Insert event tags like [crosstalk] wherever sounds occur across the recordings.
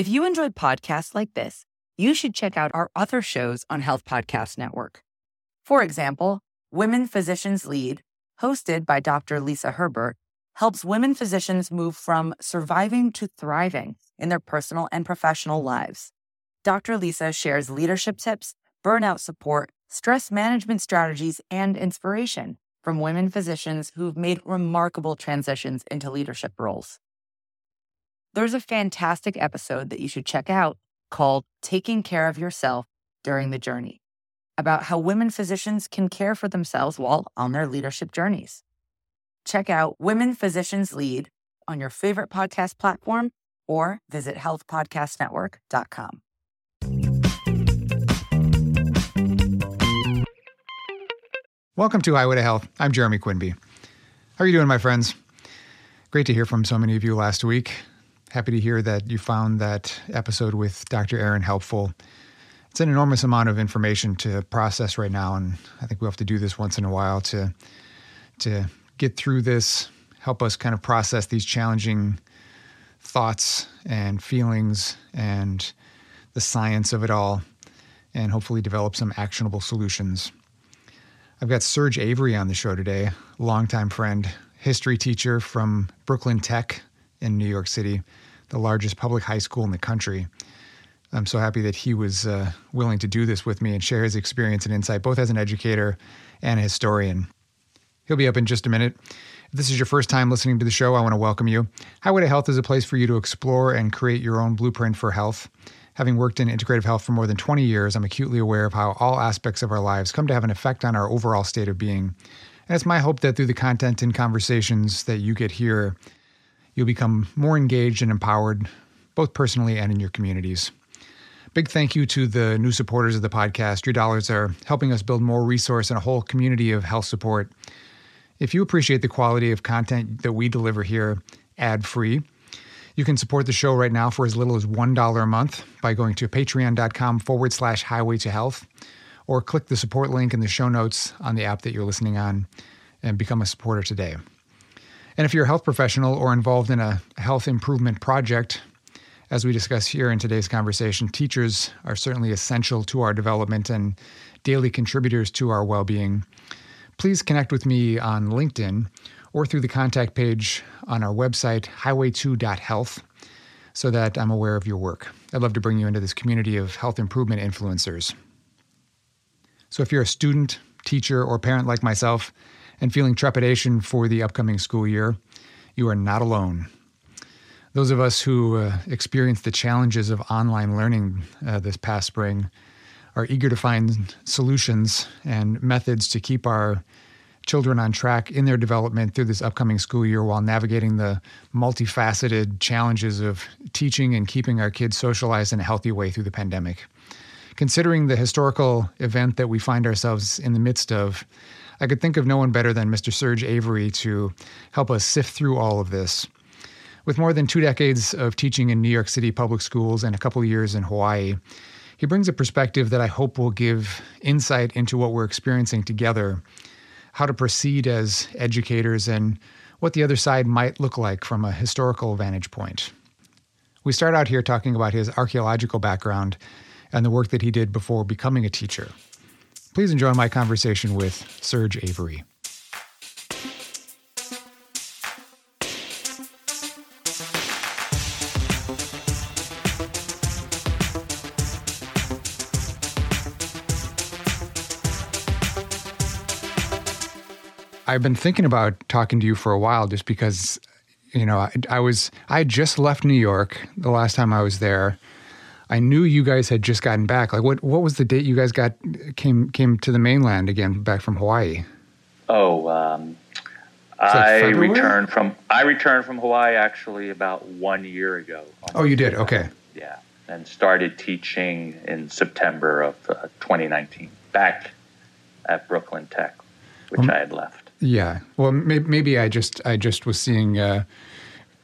If you enjoyed podcasts like this, you should check out our other shows on Health Podcast Network. For example, Women Physicians Lead, hosted by Dr. Lisa Herbert, helps women physicians move from surviving to thriving in their personal and professional lives. Dr. Lisa shares leadership tips, burnout support, stress management strategies, and inspiration from women physicians who've made remarkable transitions into leadership roles. There's a fantastic episode that you should check out called Taking Care of Yourself During the Journey about how women physicians can care for themselves while on their leadership journeys. Check out Women Physicians Lead on your favorite podcast platform or visit healthpodcastnetwork.com. Welcome to Highway to Health. I'm Jeremy Quinby. How are you doing, my friends? Great to hear from so many of you last week. Happy to hear that you found that episode with Dr. Aaron helpful. It's an enormous amount of information to process right now, and I think we have to do this once in a while to to get through this, help us kind of process these challenging thoughts and feelings and the science of it all, and hopefully develop some actionable solutions. I've got Serge Avery on the show today, longtime friend, history teacher from Brooklyn Tech in New York City, the largest public high school in the country. I'm so happy that he was uh, willing to do this with me and share his experience and insight, both as an educator and a historian. He'll be up in just a minute. If this is your first time listening to the show, I want to welcome you. Highway to Health is a place for you to explore and create your own blueprint for health. Having worked in integrative health for more than 20 years, I'm acutely aware of how all aspects of our lives come to have an effect on our overall state of being. And it's my hope that through the content and conversations that you get here, you'll become more engaged and empowered, both personally and in your communities. Big thank you to the new supporters of the podcast. Your dollars are helping us build more resource and a whole community of health support. If you appreciate the quality of content that we deliver here ad free, you can support the show right now for as little as $1 a month by going to patreon.com forward slash highway to health or click the support link in the show notes on the app that you're listening on and become a supporter today. And if you're a health professional or involved in a health improvement project, as we discuss here in today's conversation, teachers are certainly essential to our development and daily contributors to our well being. Please connect with me on LinkedIn or through the contact page on our website, highway2.health, so that I'm aware of your work. I'd love to bring you into this community of health improvement influencers. So if you're a student, teacher, or parent like myself and feeling trepidation for the upcoming school year, you are not alone. Those of us who uh, experienced the challenges of online learning uh, this past spring are eager to find solutions and methods to keep our children on track in their development through this upcoming school year while navigating the multifaceted challenges of teaching and keeping our kids socialized in a healthy way through the pandemic. Considering the historical event that we find ourselves in the midst of, I could think of no one better than Mr. Serge Avery to help us sift through all of this. With more than two decades of teaching in New York City public schools and a couple years in Hawaii, he brings a perspective that I hope will give insight into what we're experiencing together how to proceed as educators, and what the other side might look like from a historical vantage point. We start out here talking about his archaeological background and the work that he did before becoming a teacher. Please enjoy my conversation with Serge Avery. I've been thinking about talking to you for a while just because, you know, I, I was, I just left New York the last time I was there. I knew you guys had just gotten back. Like, what, what was the date you guys got, came, came to the mainland again, back from Hawaii? Oh, um, I returned from, I returned from Hawaii actually about one year ago. Oh, you did? Okay. Yeah. And started teaching in September of uh, 2019 back at Brooklyn Tech, which um, I had left. Yeah. Well, maybe I just I just was seeing uh,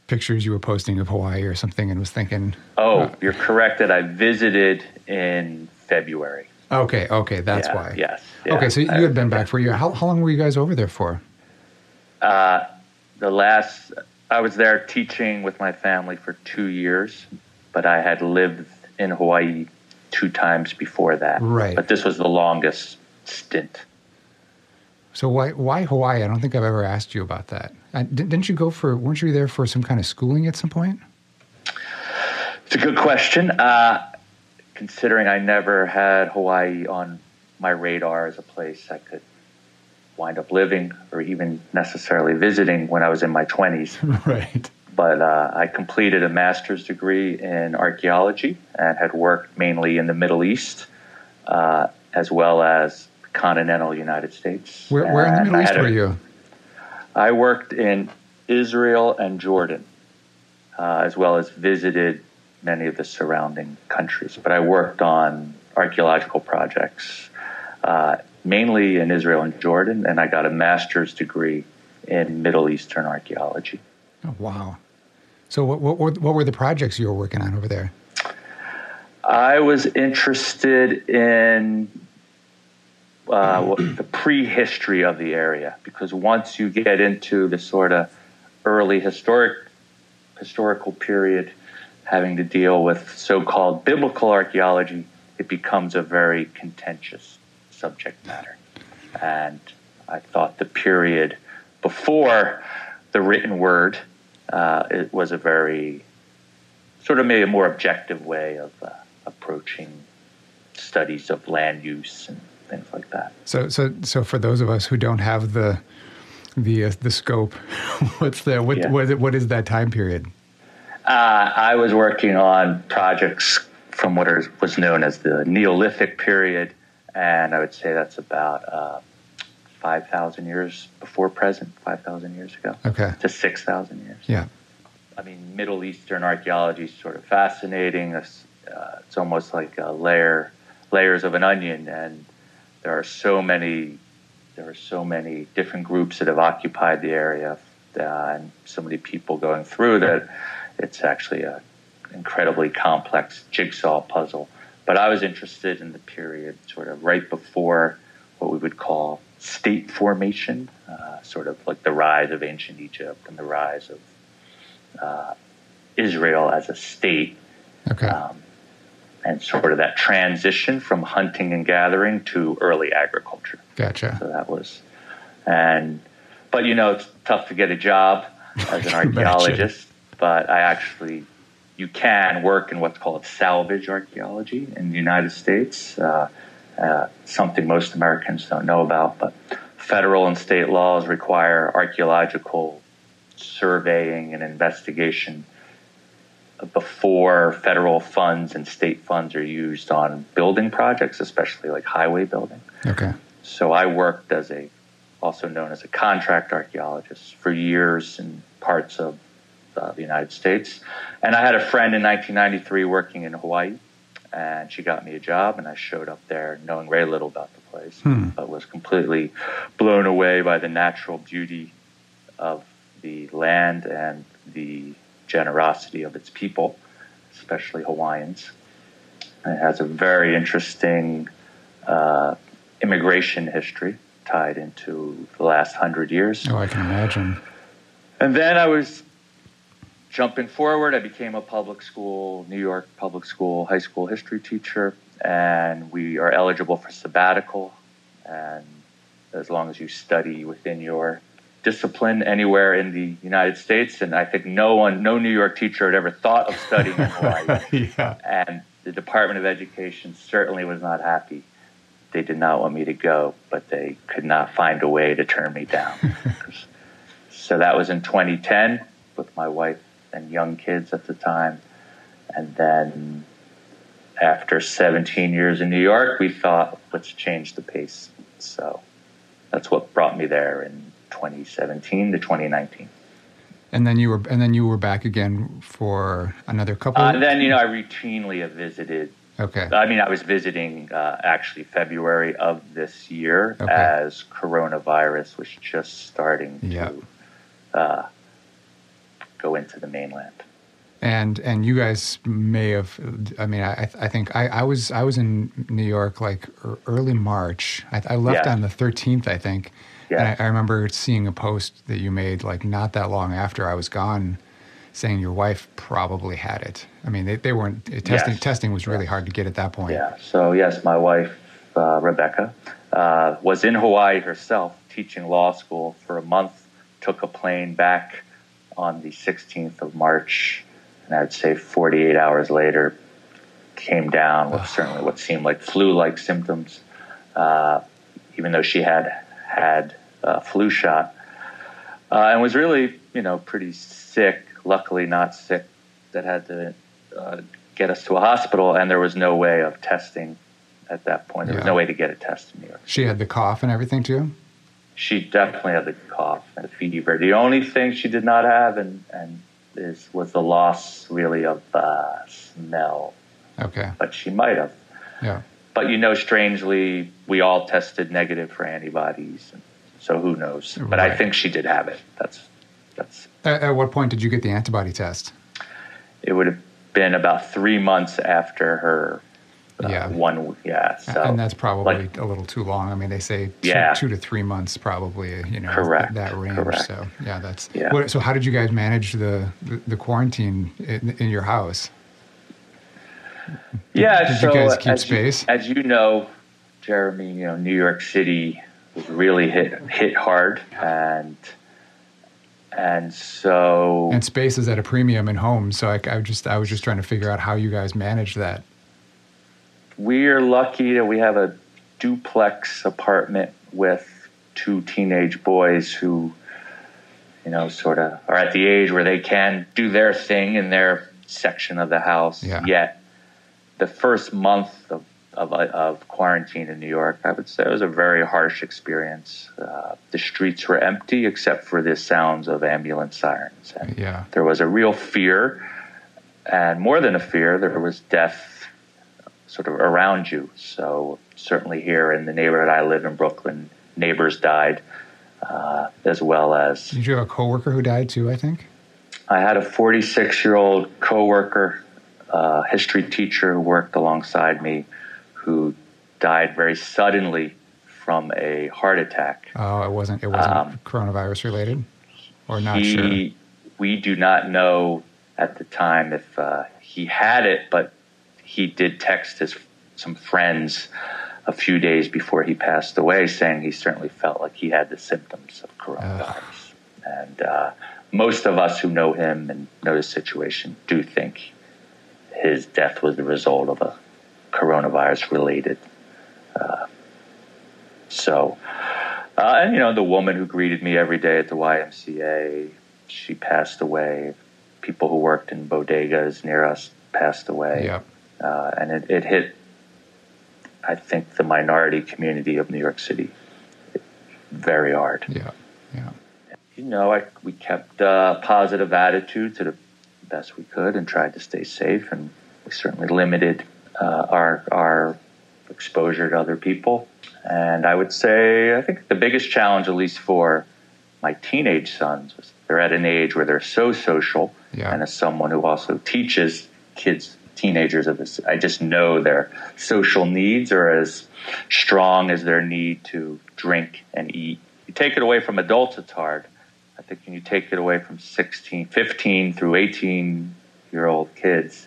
pictures you were posting of Hawaii or something, and was thinking. Oh, uh, you're correct that I visited in February. Okay. Okay, that's yeah, why. Yes. Yeah, okay, so you had been back for a year. How how long were you guys over there for? Uh, the last I was there teaching with my family for two years, but I had lived in Hawaii two times before that. Right. But this was the longest stint. So why why Hawaii? I don't think I've ever asked you about that. Uh, didn't you go for? weren't you there for some kind of schooling at some point? It's a good question. Uh, considering I never had Hawaii on my radar as a place I could wind up living or even necessarily visiting when I was in my 20s. [laughs] Right. But uh, I completed a master's degree in archaeology and had worked mainly in the Middle East uh, as well as continental United States. Where, where in the Middle East were you? I worked in Israel and Jordan, uh, as well as visited many of the surrounding countries. But I worked on archaeological projects, uh, mainly in Israel and Jordan, and I got a master's degree in Middle Eastern archaeology. Oh, wow. So, what, what, what were the projects you were working on over there? I was interested in uh, the prehistory of the area because once you get into the sort of early historic historical period, having to deal with so-called biblical archaeology, it becomes a very contentious subject matter. And I thought the period before the written word uh, it was a very sort of maybe a more objective way of uh, approaching studies of land use and things like that. So, so, so for those of us who don't have the the uh, the scope, [laughs] what's the what, yeah. what, what is that time period? Uh, I was working on projects from what was known as the Neolithic period, and I would say that's about uh, 5,000 years before present, 5,000 years ago. Okay. To 6,000 years. Yeah. I mean, Middle Eastern archaeology is sort of fascinating. It's, uh, it's almost like a layer, layers of an onion, and there are so many, there are so many different groups that have occupied the area, uh, and so many people going through that it's actually an incredibly complex jigsaw puzzle. But I was interested in the period sort of right before what we would call state formation, uh, sort of like the rise of ancient Egypt and the rise of uh, Israel as a state. Okay. Um, and sort of that transition from hunting and gathering to early agriculture. Gotcha. So that was, and, but you know, it's tough to get a job [laughs] as an archaeologist, but I actually, you can work in what's called salvage archaeology in the United States. Uh, uh, something most Americans don't know about, but federal and state laws require archaeological surveying and investigation before federal funds and state funds are used on building projects, especially like highway building. Okay. So I worked as a, also known as a contract archaeologist for years in parts of uh, the United States. And I had a friend in 1993 working in Hawaii and she got me a job and I showed up there knowing very little about the place, hmm. but was completely blown away by the natural beauty of the land and the generosity of its people, especially Hawaiians. it has a very interesting uh, immigration history tied into the last hundred years. Oh, I can imagine. And then I was jumping forward, I became a public school, New York public school, high school history teacher, and we are eligible for sabbatical. And as long as you study within your discipline anywhere in the United States, and I think no one, no New York teacher had ever thought of studying in Hawaii. [laughs] yeah. And the Department of Education certainly was not happy. They did not want me to go, but they could not find a way to turn me down. [laughs] so that was in 2010 with my wife and young kids at the time. And then after 17 years in New York, we thought, let's change the pace. So that's what brought me there in 2017 to 2019. And then you were, and then you were back again for another couple. Uh, then you know, I routinely have visited. Okay. I mean, I was visiting uh, actually February of this year okay. as coronavirus was just starting to uh, go into the mainland. And and you guys may have. I mean, I I think I, I was I was in New York like early March. I, I left yeah. on the thirteenth, I think. Yeah. And I, I remember seeing a post that you made like not that long after I was gone, saying your wife probably had it. I mean, they, they weren't testing. Yes. Testing was really hard to get at that point. Yeah. So yes, my wife uh, Rebecca uh, was in Hawaii herself, teaching law school for a month. Took a plane back on the 16th of March, and I'd say 48 hours later, came down with certainly what seemed like flu-like symptoms. Uh, even though she had had a flu shot, uh, and was really, you know, pretty sick. Luckily, not sick that had to uh, get us to a hospital, and there was no way of testing at that point. There was no way to get a test in New York. She had the cough and everything too. She definitely had the cough and the fever. The only thing she did not have, and and is was the loss really of uh, smell, Okay. but she might have. Yeah. But you know, strangely, we all tested negative for antibodies, so who knows? But I think she did have it. That's that's. At, at what point did you get the antibody test? It would have been about three months after her. Uh, Yeah. One. Yeah. So. and that's probably like- a little too long. I mean, they say two, Yeah. two to three months, probably. You know, Correct, that range. correct. So yeah, that's. Yeah. What, so how did you guys manage the the, the quarantine in, in your house? Yeah, Did you so guys keep as space? You, as you know, Jeremy, you know New York City was really hit hit hard, and and so And space is at a premium in homes, so I, I just I was just trying to figure out how you guys manage that. we're lucky that we have a duplex apartment with two teenage boys who, you know, sort of are at the age where they can do their thing in their section of the house. Yeah. Yet, the first month of, of, of quarantine in New York, I would say it was a very harsh experience. Uh, the streets were empty except for the sounds of ambulance sirens. And Yeah. there was a real fear, and more than a fear, there was death sort of around you. So certainly here in the neighborhood I live in Brooklyn, neighbors died, uh, as well as Did you have a coworker who died too? I think. I had a 46 year old coworker, uh, history teacher who worked alongside me, who died very suddenly from a heart attack. Oh, it wasn't. It wasn't Um, coronavirus related, or not he, sure. We do not know at the time if uh, he had it, but he did text his some friends a few days before he passed away, saying he certainly felt like he had the symptoms of coronavirus. And uh, most of us who know him and know the situation do think his death was the result of a coronavirus related. Uh, so, uh, and you know, the woman who greeted me every day at the YMCA, she passed away. People who worked in bodegas near us passed away. Uh, and it, it hit, I think, the minority community of New York City very hard. Yeah. Yeah. You know, I, we kept a positive attitude to the best we could and tried to stay safe, and we certainly limited uh, our our exposure to other people. And I would say, I think the biggest challenge, at least for my teenage sons, was they're at an age where they're so social, Yeah. and as someone who also teaches kids, teenagers of this, I just know their social needs are as strong as their need to drink and eat. You take it away from adults, it's hard. I think when you take it away from 16, 15 through 18 year old kids,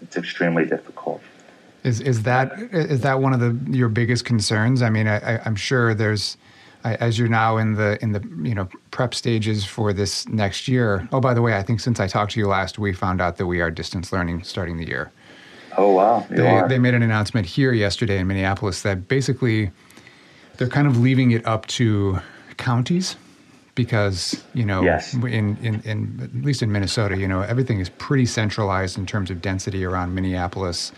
it's extremely difficult. Is is that is that one of the your biggest concerns? I mean, I, I'm sure there's I, as you're now in the in the you know prep stages for this next year. Oh, by the way, I think since I talked to you last, we found out that we are distance learning starting the year. Oh, wow. You They are. they made an announcement here yesterday in Minneapolis that basically they're kind of leaving it up to counties because you know Yes. in, in in at least in Minnesota, you know everything is pretty centralized in terms of density around Minneapolis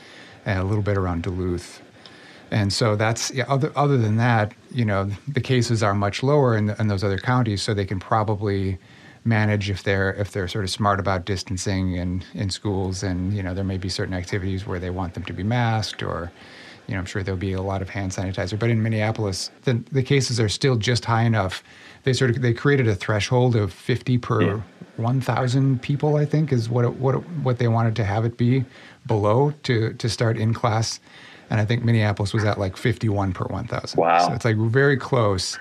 and a little bit around Duluth. And so that's yeah, other other than that, you know, the cases are much lower in, in those other counties, so they can probably manage if they're if they're sort of smart about distancing in in schools, and you know, there may be certain activities where they want them to be masked, or you know, I'm sure there'll be a lot of hand sanitizer. But in Minneapolis, the the cases are still just high enough. They sort of they created a threshold of 50 per Yeah. 1,000 people, I think, is what it, what it, what they wanted to have it be below to to start in class. And I think Minneapolis was at like 51 per 1,000. Wow. So it's like very close.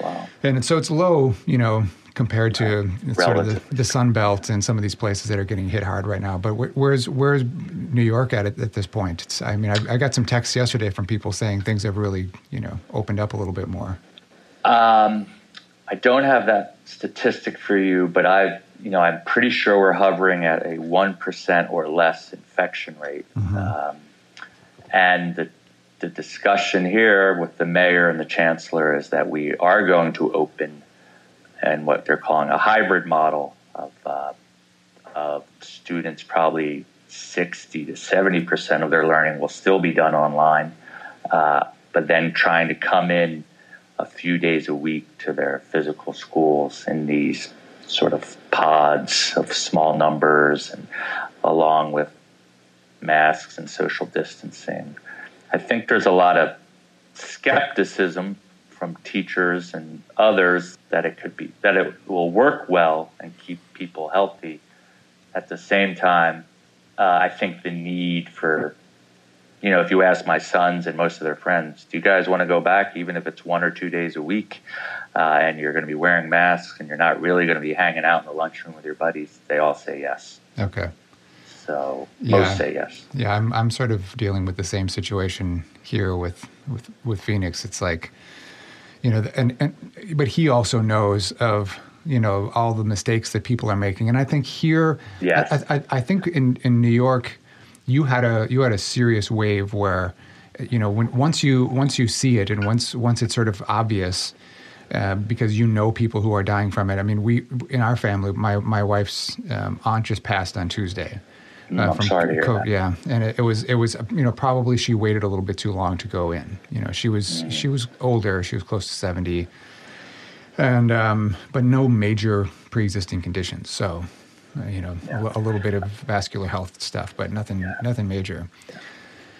wow. And so it's low, you know, compared to sort of the, the Sun Belt and some of these places that are getting hit hard right now. But wh- where's where's New York at at, at this point? It's, I mean, I, I, got some texts yesterday from people saying things have really you know opened up a little bit more. Um, I don't have that statistic for you, but I you know I'm pretty sure we're hovering at a one percent or less infection rate, mm-hmm. um, and the the discussion here with the mayor and the chancellor is that we are going to open and what they're calling a hybrid model of, uh, of students probably 60 to 70 percent of their learning will still be done online, uh, but then trying to come in a few days a week to their physical schools in these sort of pods of small numbers and along with masks and social distancing. I think there's a lot of skepticism from teachers and others that it could be that it will work well and keep people healthy. At the same time, uh, I think the need for you know, if you ask my sons and most of their friends, do you guys want to go back, even if it's one or two days a week, uh, and you're going to be wearing masks and you're not really going to be hanging out in the lunchroom with your buddies? They all say yes. Okay. So yeah. most say yes. Yeah, I'm I'm sort of dealing with the same situation here with with with Phoenix. It's like you know, and, and but he also knows of you know all the mistakes that people are making, and I think here, yes. I, I, I think in in New York, you had a you had a serious wave where, you know, when once you once you see it and once once it's sort of obvious. Uh, because you know people who are dying from it. I mean, we in our family, my my wife's um, aunt just passed on Tuesday, uh, I'm from sorry to hear that. Yeah, and it, it, was it was you know probably she waited a little bit too long to go in. You know, she was mm-hmm. she was older. She was close to seventy, and um, but no major pre-existing conditions. So, you know, yeah. a, little bit of vascular health stuff, but nothing yeah. nothing major. Yeah.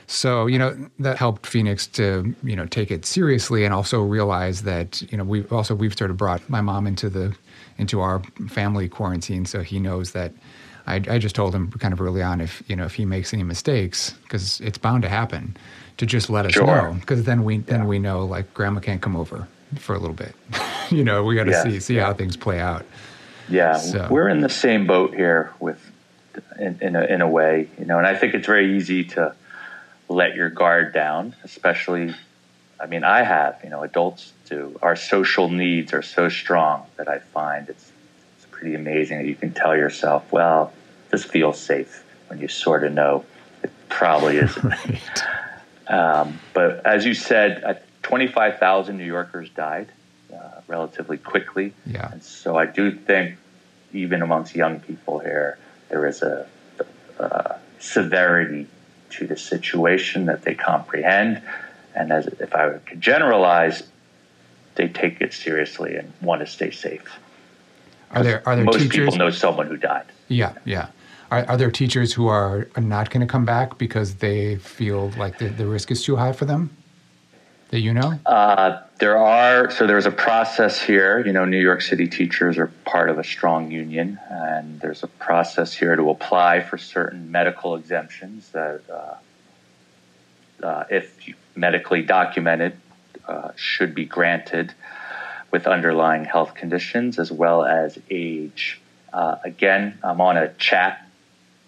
So you know that helped Phoenix to you know take it seriously and also realize that you know we've also we've sort of brought my mom into the into our family quarantine, so he knows that I, I just told him kind of early on if you know if he makes any mistakes because it's bound to happen, to just let us sure. know because then we then we know like grandma can't come over for a little bit. [laughs] you know we got to see see how things play out. Yeah, so. we're in the same boat here with in, in a, in a way, you know, and I think it's very easy to let your guard down, especially. I mean, I have, you know, adults do. Our social needs are so strong that I find it's it's pretty amazing that you can tell yourself, well, this feels safe when you sort of know it probably isn't. [laughs] right. um, but as you said, uh, 25,000 New Yorkers died uh, relatively quickly. Yeah. And so I do think, even amongst young people here, there is a, a severity to the situation that they comprehend. And as if I could generalize, they take it seriously and want to stay safe. Are there are there most teachers? people know someone who died. Yeah, yeah. Are, are there teachers who are not going to come back because they feel like the, the risk is too high for them? That you know? Uh, there are. So there's a process here. You know, New York City teachers are part of a strong union, and there's a process here to apply for certain medical exemptions that, uh, uh, if medically documented, uh, should be granted with underlying health conditions as well as age. Uh, again, I'm on a chat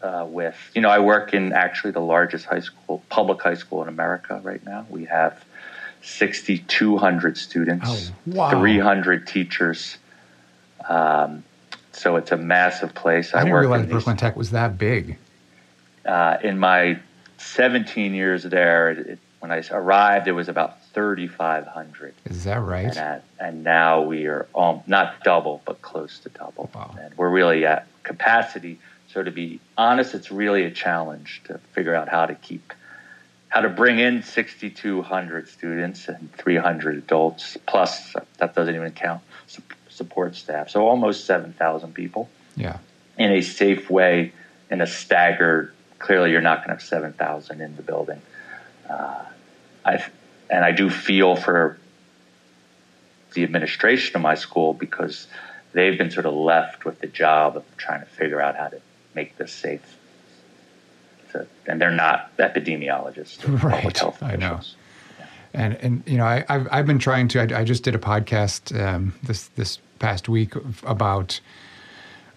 uh, with, you know, I work in actually the largest high school, public high school in America right now. We have 6,200 students, oh, wow. 300 teachers. Um, so it's a massive place. I, I didn't realize Brooklyn Tech was that big. Uh, in my 17 years there, it, when I arrived, it was about 3,500. Is that right? And, at, and now we are um, not double, but close to double. Wow. And we're really at capacity. So to be honest, it's really a challenge to figure out how to keep, how to bring in 6,200 students and 300 adults, plus that doesn't even count support staff. So almost 7,000 people. Yeah. In a safe way, in a staggered, clearly you're not going to have 7,000 in the building. Uh, I and I do feel for the administration of my school because they've been sort of left with the job of trying to figure out how to make this safe. So, and they're not epidemiologists, right? Public health I know. And and you know I I've, I've been trying to I, I just did a podcast um, this this past week about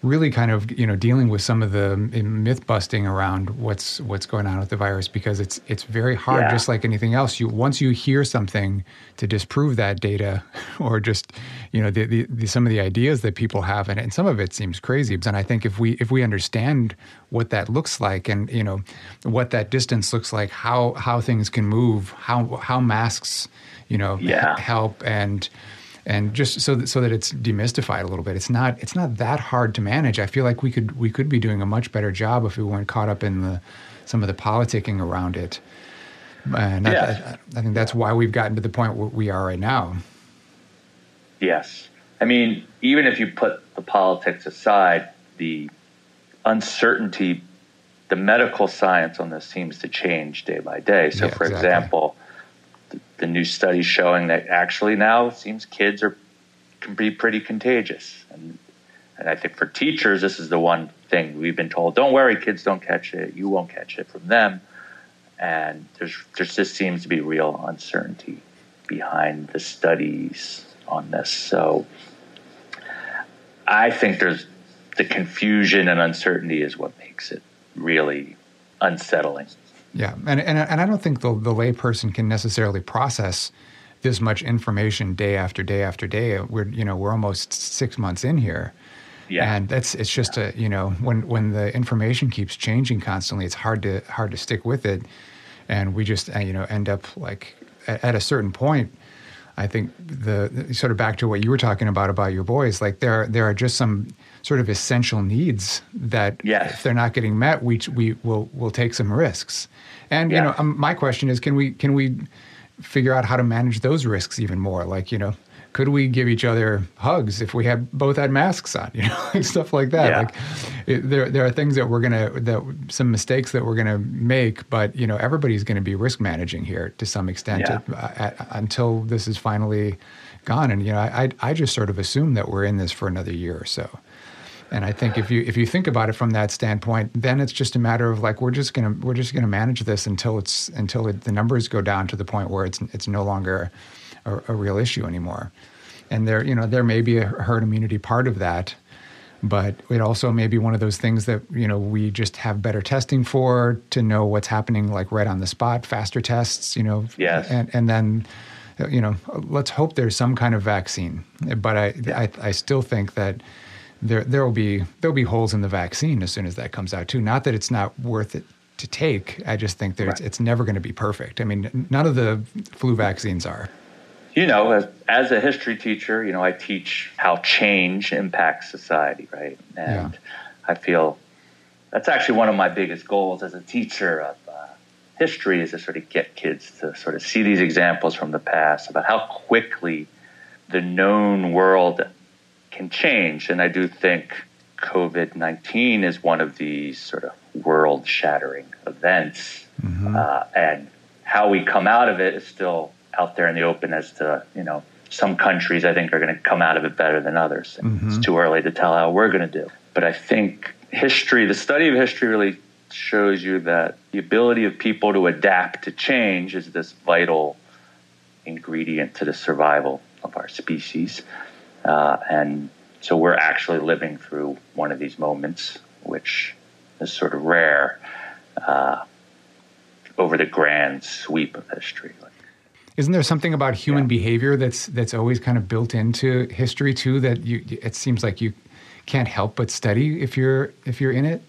really kind of you know dealing with some of the myth busting around what's what's going on with the virus because it's it's very hard yeah. just like anything else you once you hear something to disprove that data [laughs] or just you know the, the, the, some of the ideas that people have and, and some of it seems crazy and I think if we if we understand what that looks like and you know what that distance looks like how how things can move how how masks you know yeah. help and and just so that, so that it's demystified a little bit. It's not it's not that hard to manage. I feel like we could we could be doing a much better job if we weren't caught up in the some of the politicking around it. Uh, and yeah. I, I think that's why we've gotten to the point where we are right now. Yes. I mean, even if you put the politics aside, the uncertainty, the medical science on this seems to change day by day. So, yeah, for exactly. example, the new studies showing that actually now it seems kids are can be pretty contagious. And and I think for teachers, this is the one thing we've been told: don't worry, kids don't catch it. You won't catch it from them. And there's there just seems to be real uncertainty behind the studies on this. So I think there's the confusion and uncertainty is what makes it really unsettling. Yeah, and and and I don't think the the layperson can necessarily process this much information day after day after day. We're you know we're almost six months in here. Yeah. And that's it's just a you know when when the information keeps changing constantly, it's hard to hard to stick with it, and we just uh, you know end up like at, at a certain point. I think the sort of back to what you were talking about about your boys, like there there are just some sort of essential needs that yes. if they're not getting met, we we will will take some risks. And yeah. you know, um, my question is, can we can we figure out how to manage those risks even more? Like you know, could we give each other hugs if we had both had masks on? [laughs] You know, like stuff like that. Yeah. Like it, there there are things that we're gonna that some mistakes that we're gonna make, but you know, everybody's gonna be risk managing here to some extent yeah. to, uh, at, until this is finally gone. And you know, I I just sort of assume that we're in this for another year or so. And I think if you if you think about it from that standpoint, then it's just a matter of like we're just gonna we're just gonna manage this until it's until it, the numbers go down to the point where it's it's no longer a, a real issue anymore. And there you know there may be a herd immunity part of that, but it also may be one of those things that you know we just have better testing for to know what's happening like right on the spot, faster tests, you know, yes. and and then you know let's hope there's some kind of vaccine. But I yeah. I, I still think that there there will be there'll be holes in the vaccine as soon as that comes out too. Not that it's not worth it to take. I just think that right. it's, it's never going to be perfect. I mean, none of the flu vaccines are. You know, as, as a history teacher, you know, I teach how change impacts society, right? And yeah. I feel that's actually one of my biggest goals as a teacher of uh, history is to sort of get kids to sort of see these examples from the past about how quickly the known world can change. And I do think COVID 19 is one of these sort of world shattering events. Mm-hmm. Uh, and how we come out of it is still out there in the open as to, you know, some countries I think are going to come out of it better than others. Mm-hmm. It's too early to tell how we're going to do. But I think history, the study of history really shows you that the ability of people to adapt to change is this vital ingredient to the survival of our species. Uh, and so we're actually living through one of these moments, which is sort of rare uh, over the grand sweep of history. Isn't there something about human yeah. behavior that's that's always kind of built into history too? That you it seems like you can't help but study if you're if you're in it.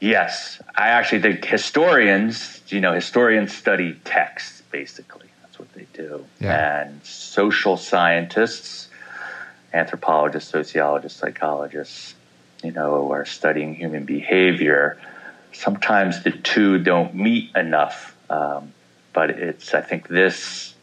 Yes, I actually think historians, you know, historians study texts basically. That's what they do, yeah. and social scientists anthropologists, sociologists, psychologists, you know, are studying human behavior. Sometimes the two don't meet enough, um, but it's I think this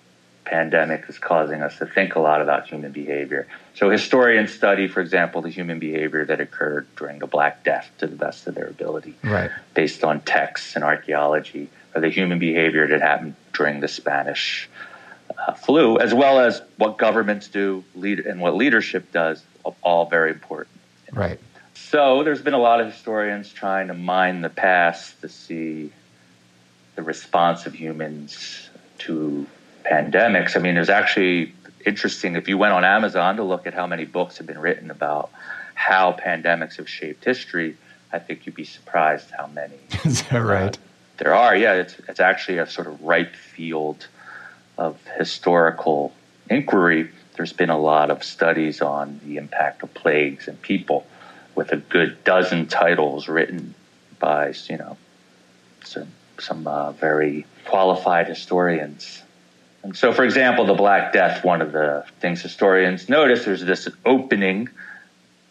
pandemic is causing us to think a lot about human behavior. So historians study, for example, the human behavior that occurred during the Black Death to the best of their ability, right. based on texts and archaeology, or the human behavior that happened during the Spanish uh, flu, as well as what governments do lead, and what leadership does, all very important. Right. So there's been a lot of historians trying to mine the past to see the response of humans to pandemics. I mean, there's actually interesting if you went on Amazon to look at how many books have been written about how pandemics have shaped history. I think you'd be surprised how many. [laughs] Is that right? Uh, there are, yeah. It's it's actually a sort of ripe field of historical inquiry. There's been a lot of studies on the impact of plagues and people, with a good dozen titles written by you know some some uh, very qualified historians. And so, for example, the Black Death. One of the things historians notice there's this opening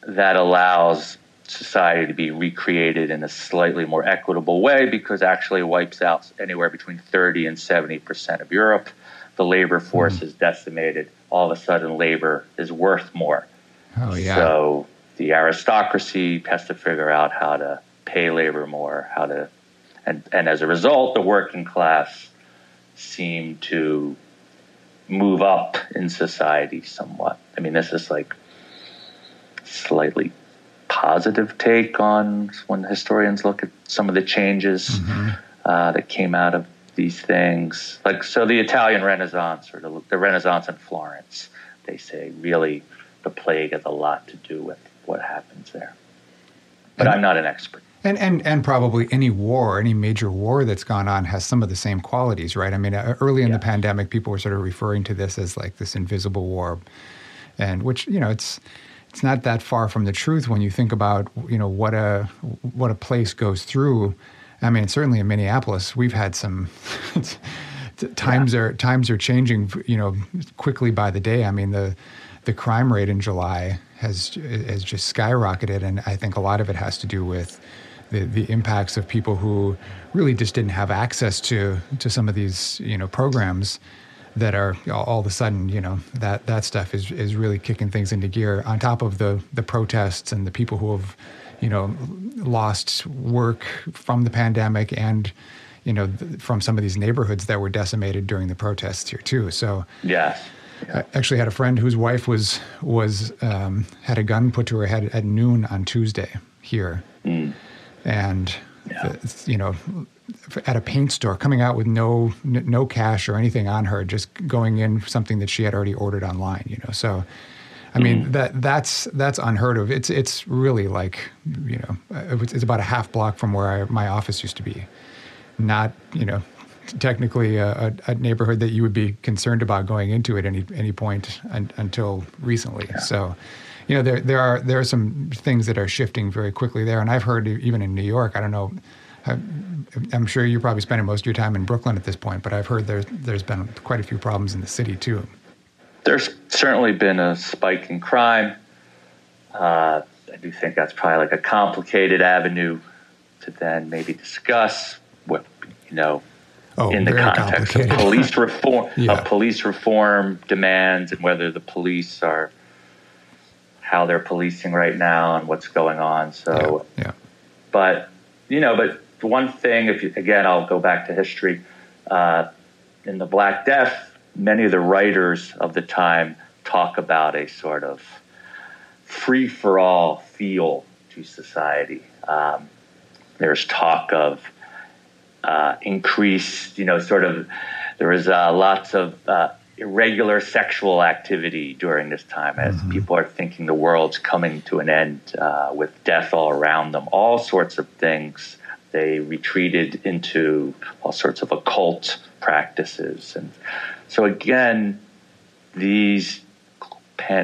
that allows society to be recreated in a slightly more equitable way because actually wipes out anywhere between 30 and 70 percent of Europe. The labor force mm. is decimated. All of a sudden, labor is worth more. Oh, yeah. So the aristocracy has to figure out how to pay labor more, how to, and, and as a result, the working class seem to move up in society somewhat. I mean, this is like slightly positive take on when historians look at some of the changes mm-hmm. uh, that came out of these things. Like, so the Italian Renaissance or the, the Renaissance in Florence, they say really the plague has a lot to do with what happens there. But I'm not an expert. And, and and probably any war, any major war that's gone on has some of the same qualities, right? I mean, uh, early in yeah. the pandemic, people were sort of referring to this as like this invisible war, and which you know it's it's not that far from the truth when you think about you know what a what a place goes through. I mean, certainly in Minneapolis, we've had some [laughs] times yeah. are times are changing you know quickly by the day. I mean the the crime rate in July has has just skyrocketed, and I think a lot of it has to do with the, the impacts of people who really just didn't have access to to some of these you know programs that are all of a sudden, you know, that that stuff is is really kicking things into gear. On top of the the protests and the people who have, you know, lost work from the pandemic and, you know, from some of these neighborhoods that were decimated during the protests here too. So yeah. I actually had a friend whose wife was was um, had a gun put to her head at noon on Tuesday here, mm. And yeah. the, you know at a paint store, coming out with no no cash or anything on her, just going in something that she had already ordered online. You know, so I mean mm-hmm. that that's that's unheard of. It's it's really like you know it's about a half block from where I, my office used to be. Not you know technically a, a, neighborhood that you would be concerned about going into at any any point un, until recently. Yeah. So. You know, there there are there are some things that are shifting very quickly there, and I've heard even in New York. I don't know I'm sure you're probably spending most of your time in Brooklyn at this point, but I've heard there's there's been quite a few problems in the city too. There's certainly been a spike in crime. Uh, I do think that's probably like a complicated avenue to then maybe discuss what you know oh, in the context of police reform, [laughs] yeah. of police reform demands, and whether the police are how they're policing right now and what's going on. So, yeah. yeah. but you know, but one thing, if you, again, I'll go back to history. Uh, in the Black Death, many of the writers of the time talk about a sort of free for all feel to society. Um, there's talk of uh, increased, you know, sort of, There is uh, lots of uh, irregular sexual activity during this time as mm-hmm. people are thinking the world's coming to an end uh, with death all around them, all sorts of things they retreated into all sorts of occult practices. And so, again, these,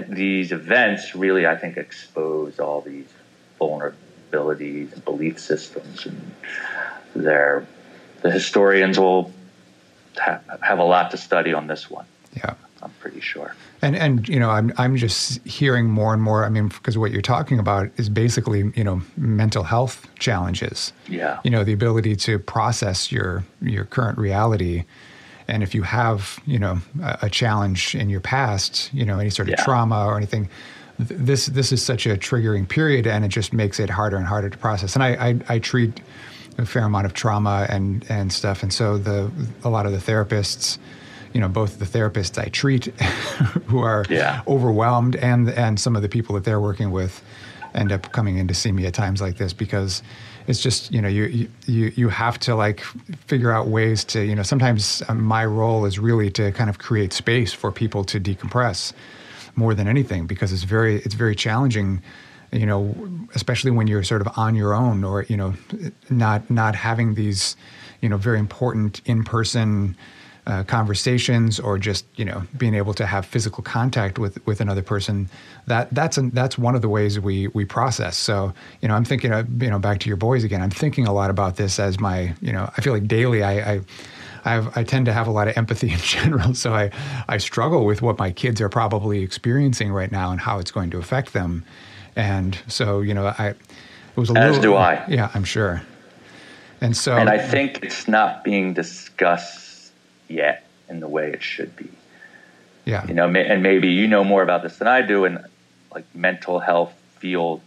these events really, I think, expose all these vulnerabilities and belief systems. And the historians will have a lot to study on this one. Yeah. I'm pretty sure. And and you know, I'm I'm just hearing more and more. I mean, because what you're talking about is basically you know mental health challenges. Yeah. You know, the ability to process your your current reality, and if you have you know a, a challenge in your past, you know, any sort of yeah. trauma or anything. This this is such a triggering period, and it just makes it harder and harder to process. And I, I, I treat a fair amount of trauma and and stuff, and so the a lot of the therapists you know both the therapists I treat [laughs] who are yeah. overwhelmed and and some of the people that they're working with end up coming in to see me at times like this because it's just you know you you you have to like figure out ways to you know sometimes uh, my role is really to kind of create space for people to decompress more than anything because it's very it's very challenging you know especially when you're sort of on your own or you know not not having these you know very important in-person uh, conversations or just you know being able to have physical contact with with another person that that's an, that's one of the ways we we process so you know i'm thinking of, you know back to your boys again i'm thinking a lot about this as my you know i feel like daily i, I I, have, I tend to have a lot of empathy [laughs] in general, so I, I struggle with what my kids are probably experiencing right now and how it's going to affect them. And so, you know, I it was a As little. do I. Yeah, I'm sure. And so, And I think it's not being discussed yet in the way it should be. yeah, You know, and maybe you know more about this than I do in like mental health field.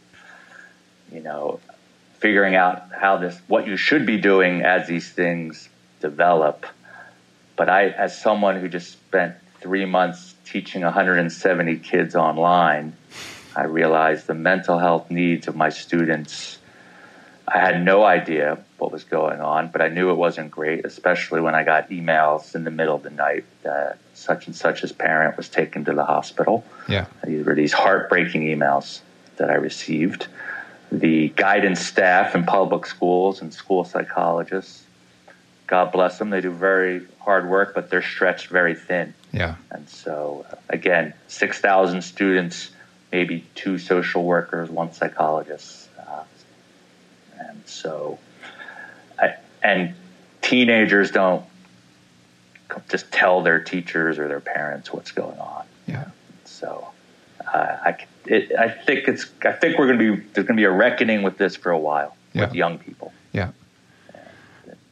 You know, figuring out how this, what you should be doing as these things develop. But I, as someone who just spent three months teaching 170 kids online, I realized the mental health needs of my students. I had no idea what was going on, but I knew it wasn't great, especially when I got emails in the middle of the night that such and such as parent was taken to the hospital. yeah, These were these heartbreaking emails that I received. The guidance staff in public schools and school psychologists, God bless them, they do very hard work, but they're stretched very thin. yeah, And so, uh, again, 6,000 students, maybe two social workers, one psychologist. Uh, and so, and teenagers don't just tell their teachers or their parents what's going on. yeah. So, uh, I, it, I think it's, I think we're going to be, there's going to be a reckoning with this for a while Yeah. with young people. Yeah.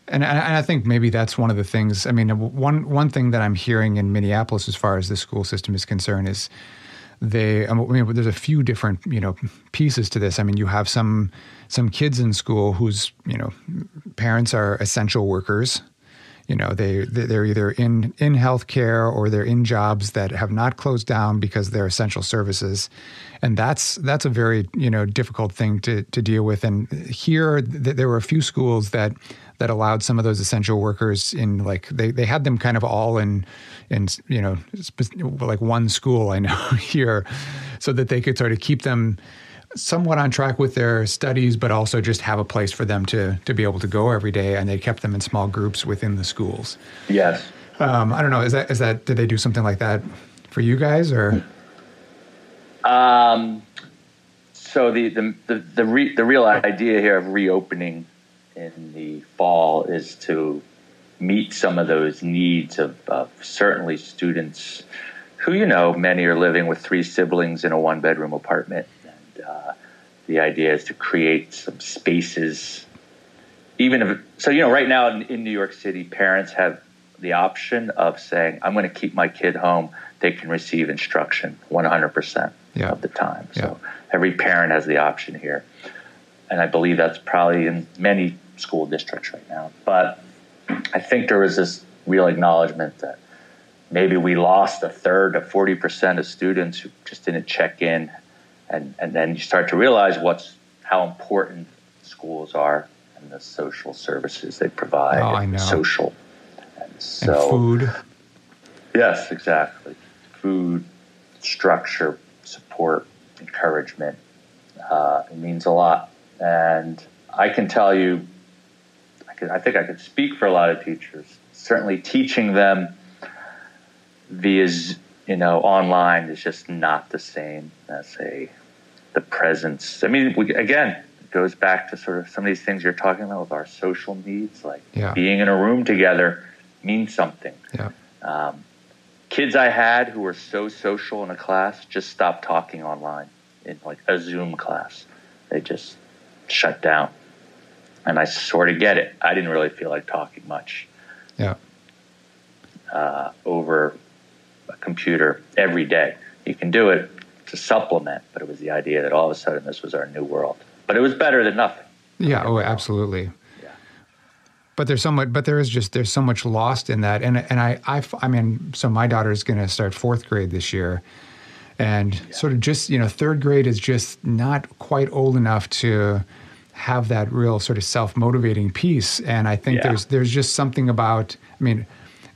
And, and I think maybe that's one of the things. I mean, one one thing that I'm hearing in Minneapolis, as far as the school system is concerned, is they. I mean, there's a few different you know pieces to this. I mean, you have some some kids in school whose you know parents are essential workers. You know, they they're either in in healthcare or they're in jobs that have not closed down because they're essential services, and that's that's a very you know difficult thing to to deal with. And here, th- there were a few schools that that allowed some of those essential workers in like they, they had them kind of all in in you know like one school I know [laughs] here, so that they could sort of keep them somewhat on track with their studies, but also just have a place for them to to be able to go every day. And they kept them in small groups within the schools. Yes. Um, I don't know. Is that is that did they do something like that for you guys or? Um, so the the the the, re, the real idea here of reopening in the fall is to meet some of those needs of, of certainly students who you know many are living with three siblings in a one bedroom apartment, uh, the idea is to create some spaces. Even if so, you know, right now in, in New York City, parents have the option of saying, "I'm going to keep my kid home." They can receive instruction 100 percent Yeah. of the time. So Yeah. every parent has the option here. And I believe that's probably in many school districts right now. But I think there was this real acknowledgement that maybe we lost a third to 40% of students who just didn't check in. And, and then you start to realize what's how important schools are and the social services they provide. Oh, I and know. Social. And And food. Yes, exactly. Food, structure, support, encouragement. Uh, it means a lot. And I can tell you, I, can, I think I could speak for a lot of teachers. Certainly, teaching them via, you know, online is just not the same as a the presence. I mean, we, again, it goes back to sort of some of these things you're talking about with our social needs, like Yeah. being in a room together means something. Yeah. Um, kids I had who were so social in a class just stopped talking online in like a Zoom class. They just shut down. And I sort of get it. I didn't really feel like talking much Yeah. uh, over a computer every day. You can do it to supplement, but it was the idea that all of a sudden this was our new world. But it was better than nothing. Yeah. Oh, absolutely. Yeah. But there's so much. But there is just there's so much lost in that. And and I I, I mean, so my daughter's going to start fourth grade this year, and sort of just you know third grade is just not quite old enough to have that real sort of self-motivating piece. And I think Yeah. there's there's just something about. I mean,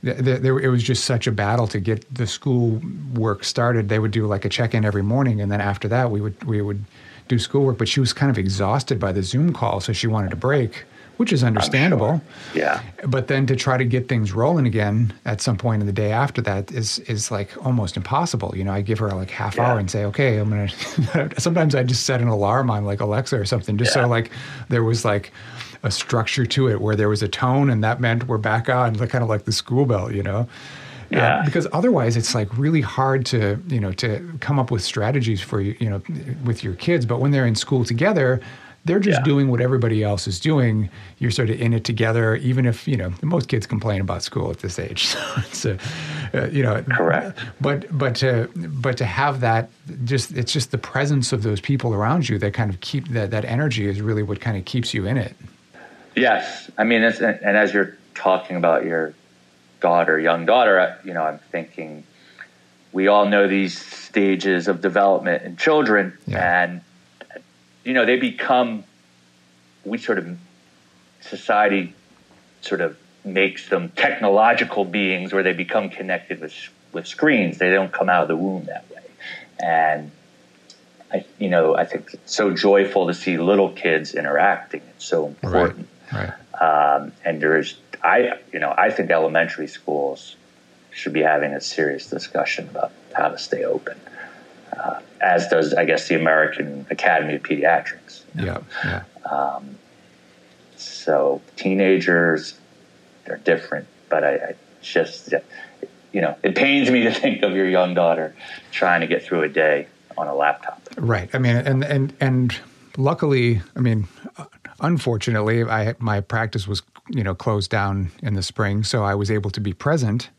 th- th- there, it was just such a battle to get the school work started. They would do like a check-in every morning, and then after that, we would we would do schoolwork. But she was kind of exhausted by the Zoom call, so she wanted a break, which is understandable. Yeah. But then to try to get things rolling again at some point in the day after that is is like almost impossible. You know, I give her like half Yeah. hour and say, okay, I'm gonna. [laughs] sometimes I just set an alarm on like Alexa or something, just Yeah. so like there was like a structure to it where there was a tone, and that meant we're back on, kind of like the school bell, you know. Uh, Yeah. because otherwise, it's like really hard to you know to come up with strategies for you you know with your kids. But when they're in school together, they're just Yeah. doing what everybody else is doing. You're sort of in it together, even if you know most kids complain about school at this age. [laughs] So it's a, uh, you know, Correct. But but to but to have that, just it's just the presence of those people around you that kind of keep that that energy is really what kind of keeps you in it. Yes, I mean, and as you're talking about your daughter, young daughter, you know, I'm thinking we all know these stages of development in children, Yeah. and you know, they become. We sort of society sort of makes them technological beings, where they become connected with with screens. They don't come out of the womb that way, and I, you know, I think it's so joyful to see little kids interacting. It's so important Right. Um, and there's I you know I think elementary schools should be having a serious discussion about how to stay open, uh, as does I guess the American Academy of Pediatrics. Yeah. Yeah. So teenagers, they're different, but I, I just you know it pains me to think of your young daughter trying to get through a day on a laptop. Right. I mean, and and and luckily, I mean, unfortunately, I my practice was you know closed down in the spring, so I was able to be present.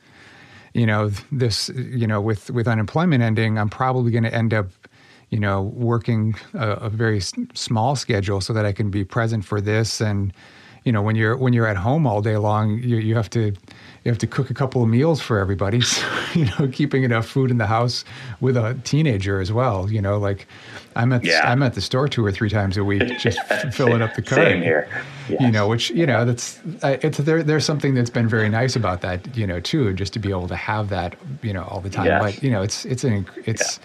You know, this you know with with unemployment ending, I'm probably going to end up you know working a, a very s- small schedule so that I can be present for this and. You know, when you're when you're at home all day long, you you have to you have to cook a couple of meals for everybody. [laughs] So, you know, keeping enough food in the house with a teenager as well. You know, like I'm at Yeah. I'm at the store two or three times a week, just [laughs] f- filling up the cart. Same here. You know, which you know that's it's there. There's something that's been very nice about that. You know, too, just to be able to have that. You know, all the time. Yes. But you know, it's it's an it's.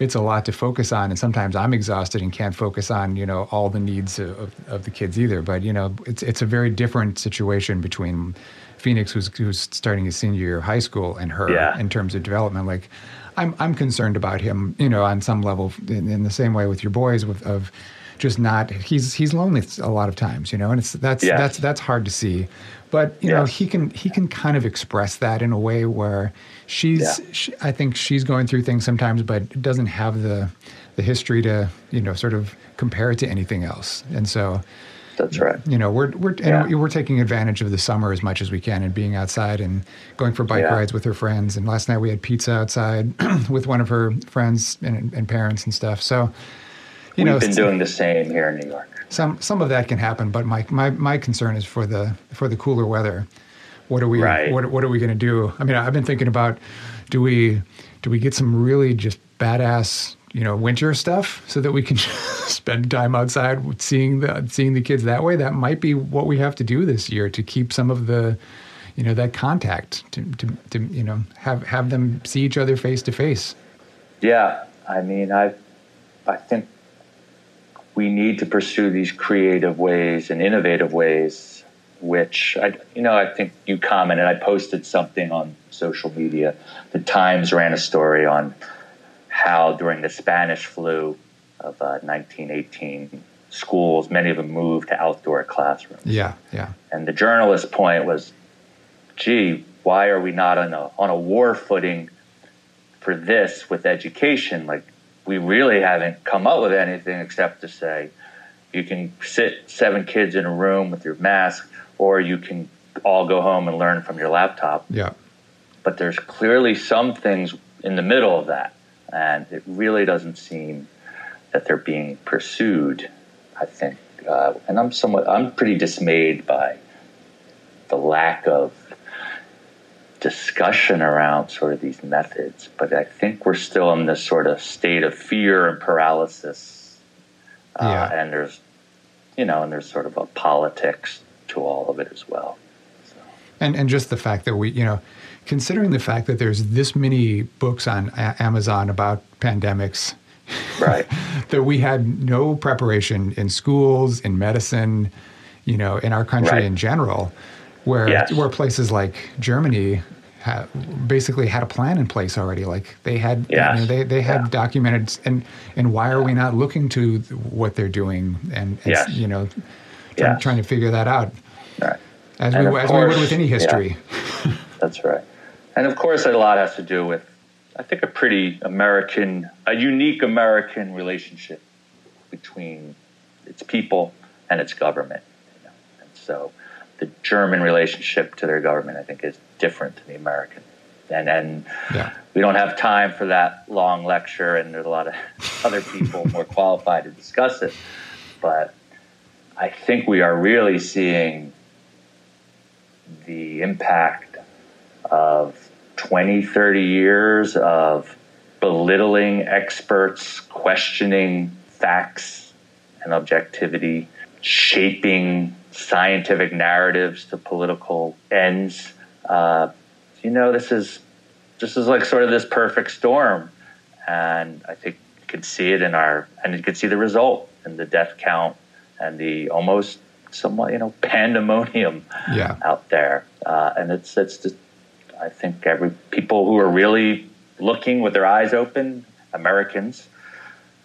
It's a lot to focus on, and sometimes I'm exhausted and can't focus on you know all the needs of, of, of the kids either. But you know, it's it's a very different situation between Phoenix, who's who's starting his senior year of high school, and her Yeah. in terms of development. Like, I'm I'm concerned about him, you know, on some level, in, in the same way with your boys, with of just not he's he's lonely a lot of times, you know, and it's that's Yes. that's that's hard to see. But you know, he can he can kind of express that in a way where she's Yeah. she, I think she's going through things sometimes, but doesn't have the the history to you know sort of compare it to anything else, and so That's right. you know we're we're Yeah. and we're taking advantage of the summer as much as we can and being outside and going for bike Yeah. rides with her friends and last night we had pizza outside [clears throat] with one of her friends and, and parents and stuff so you know We've know been doing the same here in New York. some some of that can happen but my my, my concern is for the for the cooler weather what are we Right. what, what are we going to do? I mean i've been thinking about do we do we get some really just badass you know winter stuff so that we can [laughs] spend time outside seeing the seeing the kids that way? That might be what we have to do this year to keep some of the you know that contact to, to, to you know have have them see each other face to face. Yeah, I mean, I, I think we need to pursue these creative ways and innovative ways, which I, you know, I think you commented. I posted something on social media. The Times ran a story on how during the Spanish flu of uh, 1918, schools, many of them moved to outdoor classrooms. yeah yeah And the journalist's point was, gee, why are we not on a, on a war footing for this with education? Like, we really haven't come up with anything except to say you can sit seven kids in a room with your mask, or you can all go home and learn from your laptop. yeah But there's clearly some things in the middle of that, and it really doesn't seem that they're being pursued. I think, uh, and I'm somewhat, I'm pretty dismayed by the lack of discussion around sort of these methods. But I think we're still in this sort of state of fear and paralysis, uh, Yeah. and there's, you know, and there's sort of a politics to all of it as well. So. And and just the fact that we, you know, considering the fact that there's this many books on a- Amazon about pandemics, right? [laughs] that we had no preparation in schools, in medicine, you know, in our country right. in general, where yes. where places like Germany ha- basically had a plan in place already. Like they had, yes. you know, they they had yeah. documented, and and why are we not looking to what they're doing and, and yes. you know, trying, trying to figure that out, right. as and we as course, we would with any history. Yeah. [laughs] That's right, and of course, a lot has to do with, I think, a pretty American, a unique American relationship between its people and its government. You know? And so the German relationship to their government, I think, is different than the American. And, and yeah. we don't have time for that long lecture, and there's a lot of [laughs] other people more qualified to discuss it. But I think we are really seeing the impact of 20, 30 years of belittling experts, questioning facts and objectivity, shaping scientific narratives to political ends. Uh, you know, this is this is like sort of this perfect storm, and I think you can see it in our and you can see the result in the death count and the almost somewhat you know pandemonium yeah. out there, uh, and it's it's just, I think every people who are really looking with their eyes open, Americans,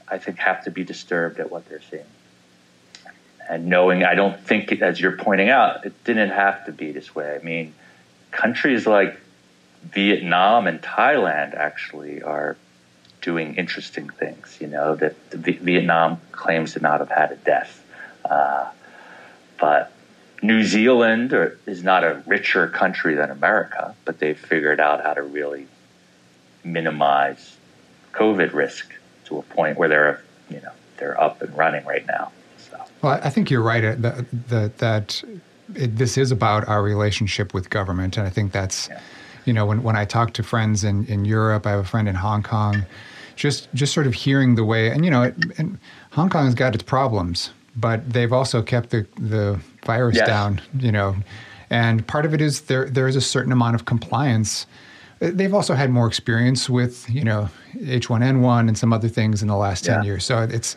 I think have to be disturbed at what they're seeing and knowing I don't think, as you're pointing out, it didn't have to be this way. I mean, countries like Vietnam and Thailand actually are doing interesting things. You know that Vietnam claims to not have had a death, uh, but New Zealand is not a richer country than America, but they've figured out how to really minimize COVID risk to a point where they're you know they're up and running right now. Well, I think you're right uh, that, that, that it, this is about our relationship with government. And I think that's, yeah. you know, when, when I talk to friends in, in Europe, I have a friend in Hong Kong, just, just sort of hearing the way, and, you know, it, and Hong Kong's got its problems, but they've also kept the, the virus yes. down, you know, and part of it is there, there is a certain amount of compliance. They've also had more experience with, you know, H1N1 and some other things in the last 10 yeah. years. So it's,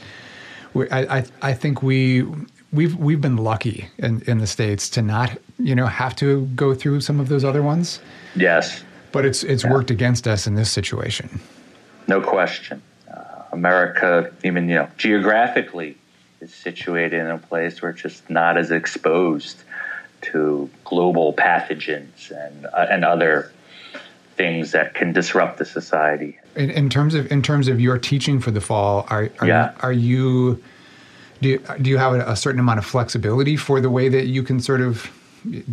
I, I, I think we we've we've been lucky in, in the states to not you know have to go through some of those other ones. Yes, but it's it's yeah. worked against us in this situation. No question. Uh, America, even you know geographically, is situated in a place where it's just not as exposed to global pathogens and uh, and other things that can disrupt the society. In, in, terms of in terms of your teaching for the fall, are are, yeah. are you do you, do you have a, a, certain amount of flexibility for the way that you can sort of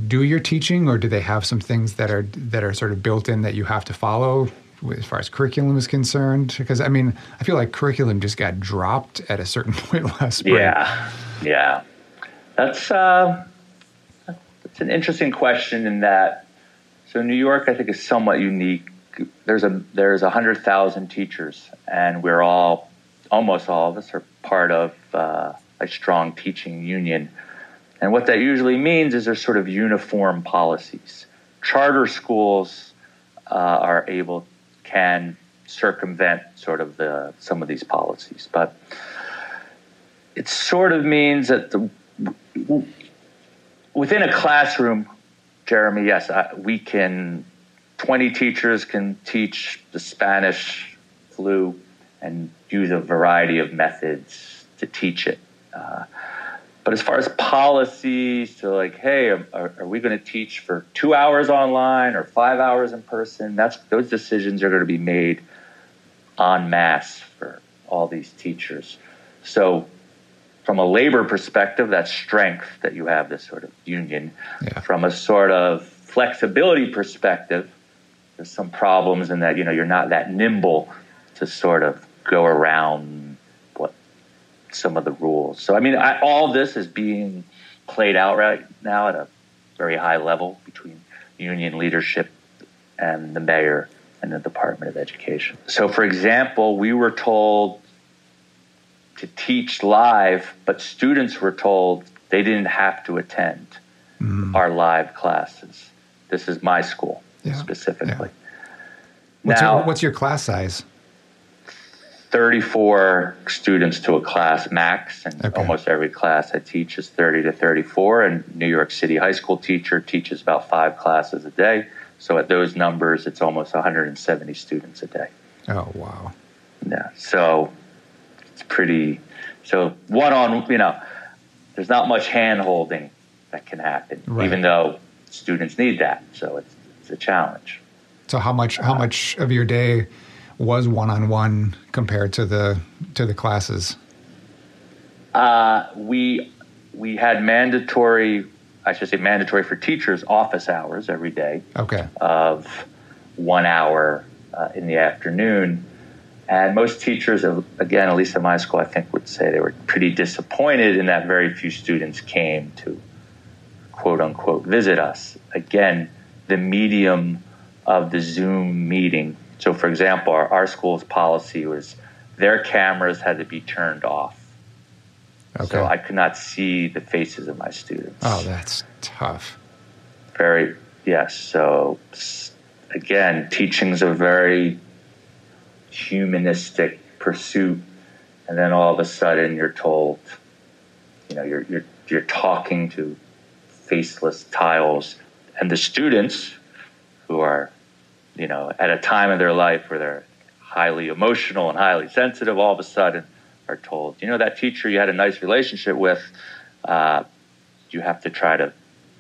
do your teaching, or do they have some things that are that are sort of built in that you have to follow as far as curriculum is concerned? Because I mean, I feel like curriculum just got dropped at a certain [laughs] point last spring. Yeah, yeah, that's uh, that's an interesting question in that so New York, I think, is somewhat unique. There's a there's a hundred thousand teachers, and we're all almost all of us are part of uh, a strong teaching union. And what that usually means is there's sort of uniform policies. Charter schools uh, are able can circumvent sort of the some of these policies, but it sort of means that the within a classroom Jeremy, yes, I, we can. Twenty teachers can teach the Spanish flu and use a variety of methods to teach it. Uh, but as far as policies, to like, hey, um, are, are we going to teach for two hours online or five hours in person? That's those decisions are going to be made en masse for all these teachers. So from a labor perspective, that strength that you have this sort of union. Yeah. From a sort of flexibility perspective, there's some problems in that you know you're not that nimble to sort of go around some of the rules. So I mean, I, all this is being played out right now at a very high level between union leadership and the mayor and the Department of Education. So, for example, we were told to teach live, but students were told they didn't have to attend mm. our live classes. This is my school yeah. specifically. Yeah. What's, now, your, what's your class size? 34 students to a class max, and okay. almost every class I teach is 30 to 34. And New York City high school teacher teaches about five classes a day. So at those numbers, it's almost 170 students a day. Oh wow! Yeah, so it's pretty. So one on, you know, there's not much hand holding that can happen, right. even though students need that. So it's it's a challenge. So how much how much of your day was one on one compared to the to the classes? Uh, we we had mandatory, I should say mandatory for teachers office hours every day. Okay. Of one hour uh, in the afternoon. And most teachers, again, at least at my school, I think would say they were pretty disappointed in that very few students came to quote unquote visit us. Again, the medium of the Zoom meeting. So, for example, our, our school's policy was their cameras had to be turned off. Okay. So I could not see the faces of my students. Oh, that's tough. Very, yes. So, again, teaching's a very humanistic pursuit, and then all of a sudden you're told, you know, you're you're you're talking to faceless tiles, and the students who are you know, at a time in their life where they're highly emotional and highly sensitive, all of a sudden are told, you know, that teacher you had a nice relationship with, uh, you have to try to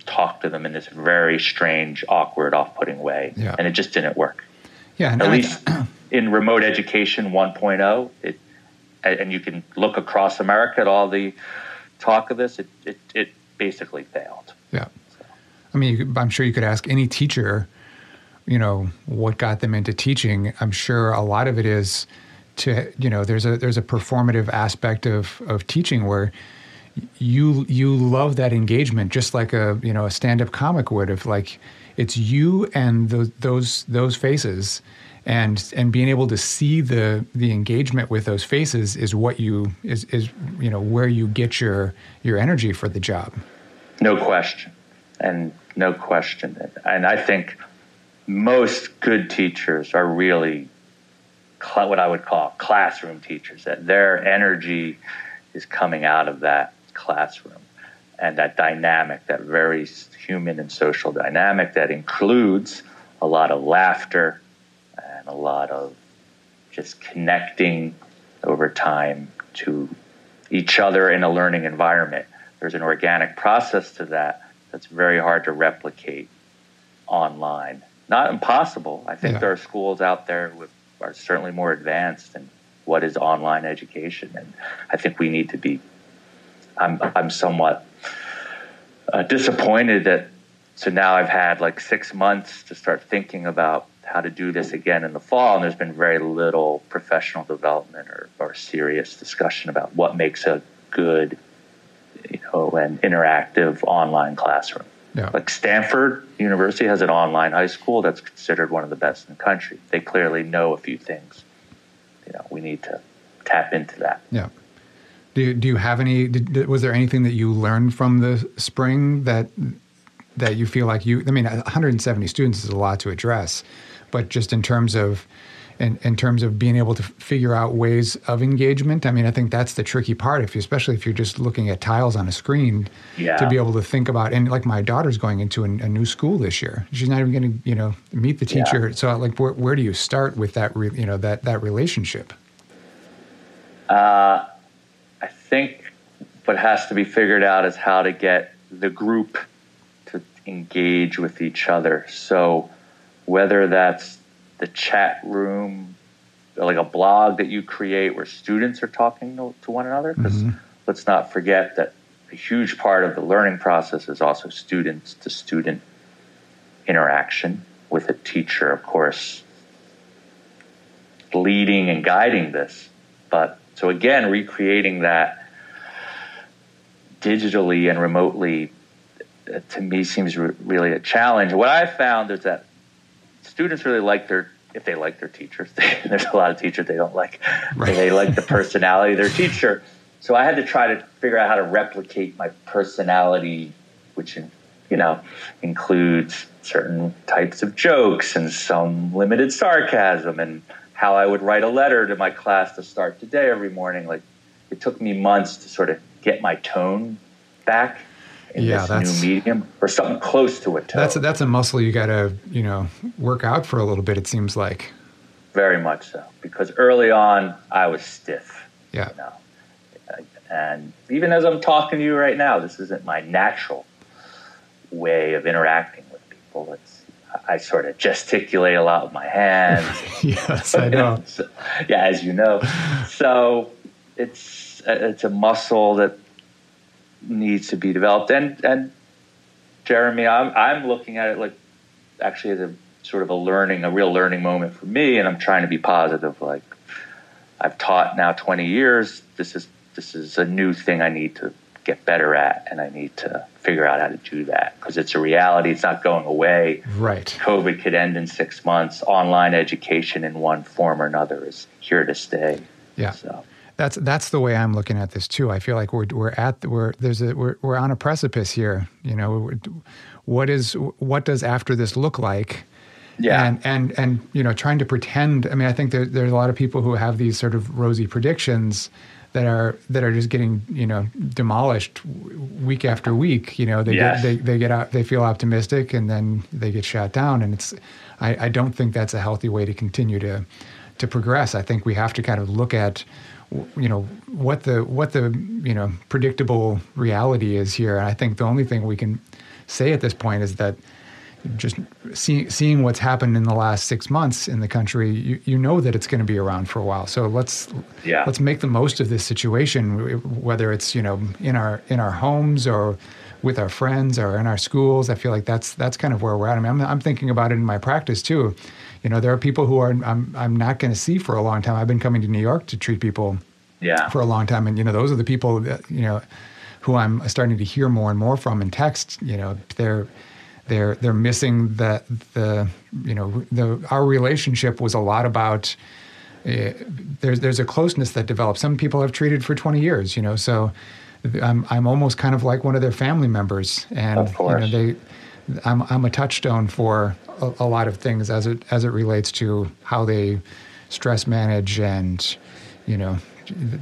talk to them in this very strange, awkward, off-putting way, yeah. and it just didn't work. Yeah, at least [clears throat] in remote education 1.0, it, and you can look across America at all the talk of this. It it, it basically failed. Yeah, so. I mean, I'm sure you could ask any teacher you know what got them into teaching i'm sure a lot of it is to you know there's a there's a performative aspect of of teaching where you you love that engagement just like a you know a stand-up comic would if like it's you and the, those those faces. And and being able to see the the engagement with those faces is what you is is you know where you get your your energy for the job. No question. And no question. And i think most good teachers are really cl- what I would call classroom teachers, that their energy is coming out of that classroom and that dynamic, that very human and social dynamic that includes a lot of laughter and a lot of just connecting over time to each other in a learning environment. There's an organic process to that that's very hard to replicate online not impossible. I think yeah. there are schools out there who are certainly more advanced in what is online education, and I think we need to be. I'm I'm somewhat uh, disappointed that so now I've had like six months to start thinking about how to do this again in the fall, and there's been very little professional development or, or serious discussion about what makes a good, you know, an interactive online classroom. Yeah. Like Stanford University has an online high school that's considered one of the best in the country. They clearly know a few things. You know, we need to tap into that. Yeah. Do you, do you have any? Did, was there anything that you learned from the spring that that you feel like you? I mean, 170 students is a lot to address, but just in terms of in, in terms of being able to figure out ways of engagement. I mean, I think that's the tricky part, if you, especially if you're just looking at tiles on a screen, yeah. to be able to think about. And like my daughter's going into a, a new school this year, she's not even going to, you know, meet the teacher. Yeah. So, like, where, where do you start with that, re, you know, that that relationship? Uh, I think what has to be figured out is how to get the group to engage with each other. So, whether that's the chat room, like a blog that you create where students are talking to, to one another. Because mm-hmm. let's not forget that a huge part of the learning process is also students to student interaction with a teacher, of course, leading and guiding this. But so again, recreating that digitally and remotely to me seems re- really a challenge. What I found is that students really like their if they like their teachers. [laughs] There's a lot of teachers they don't like. Right. They like the personality of their teacher. So I had to try to figure out how to replicate my personality, which you know includes certain types of jokes and some limited sarcasm and how I would write a letter to my class to start the day every morning. Like it took me months to sort of get my tone back in yeah, this new medium or something close to a tone. That's a, that's a muscle you got to you know work out for a little bit. It seems like. Very much so, because early on I was stiff. Yeah. You know? And even as I'm talking to you right now, this isn't my natural way of interacting with people. It's I sort of gesticulate a lot with my hands. [laughs] yes, I know. [laughs] so, yeah, as you know. So it's uh, it's a muscle that needs to be developed. And and Jeremy, I'm I'm looking at it like actually as a sort of a learning, a real learning moment for me, and I'm trying to be positive. Like I've taught now 20 years. This is this is a new thing I need to get better at, and I need to figure out how to do that because it's a reality. It's not going away. Right. COVID could end in six months. Online education in one form or another is here to stay. Yeah. So. That's that's the way I'm looking at this too. I feel like we're we're at we're there's a we're we're on a precipice here. You know, what is what does after this look like? Yeah. And and and you know, trying to pretend. I mean, I think there, there's a lot of people who have these sort of rosy predictions that are that are just getting you know demolished week after week. You know, they yes. get they, they get out they feel optimistic and then they get shot down, and it's I, I don't think that's a healthy way to continue to to progress. I think we have to kind of look at you know what the what the you know predictable reality is here. And I think the only thing we can say at this point is that just see, seeing what's happened in the last six months in the country, you, you know that it's going to be around for a while. So let's yeah. let's make the most of this situation, whether it's you know in our in our homes or with our friends or in our schools. I feel like that's that's kind of where we're at. I mean, I'm, I'm thinking about it in my practice too. You know, there are people who are I'm I'm not going to see for a long time. I've been coming to New York to treat people yeah. for a long time, and you know, those are the people that you know who I'm starting to hear more and more from in text. You know, they're they're they're missing that the you know the our relationship was a lot about uh, there's there's a closeness that develops. Some people have treated for 20 years, you know, so I'm I'm almost kind of like one of their family members, and you know they I'm I'm a touchstone for a, a lot of things as it as it relates to how they stress manage and you know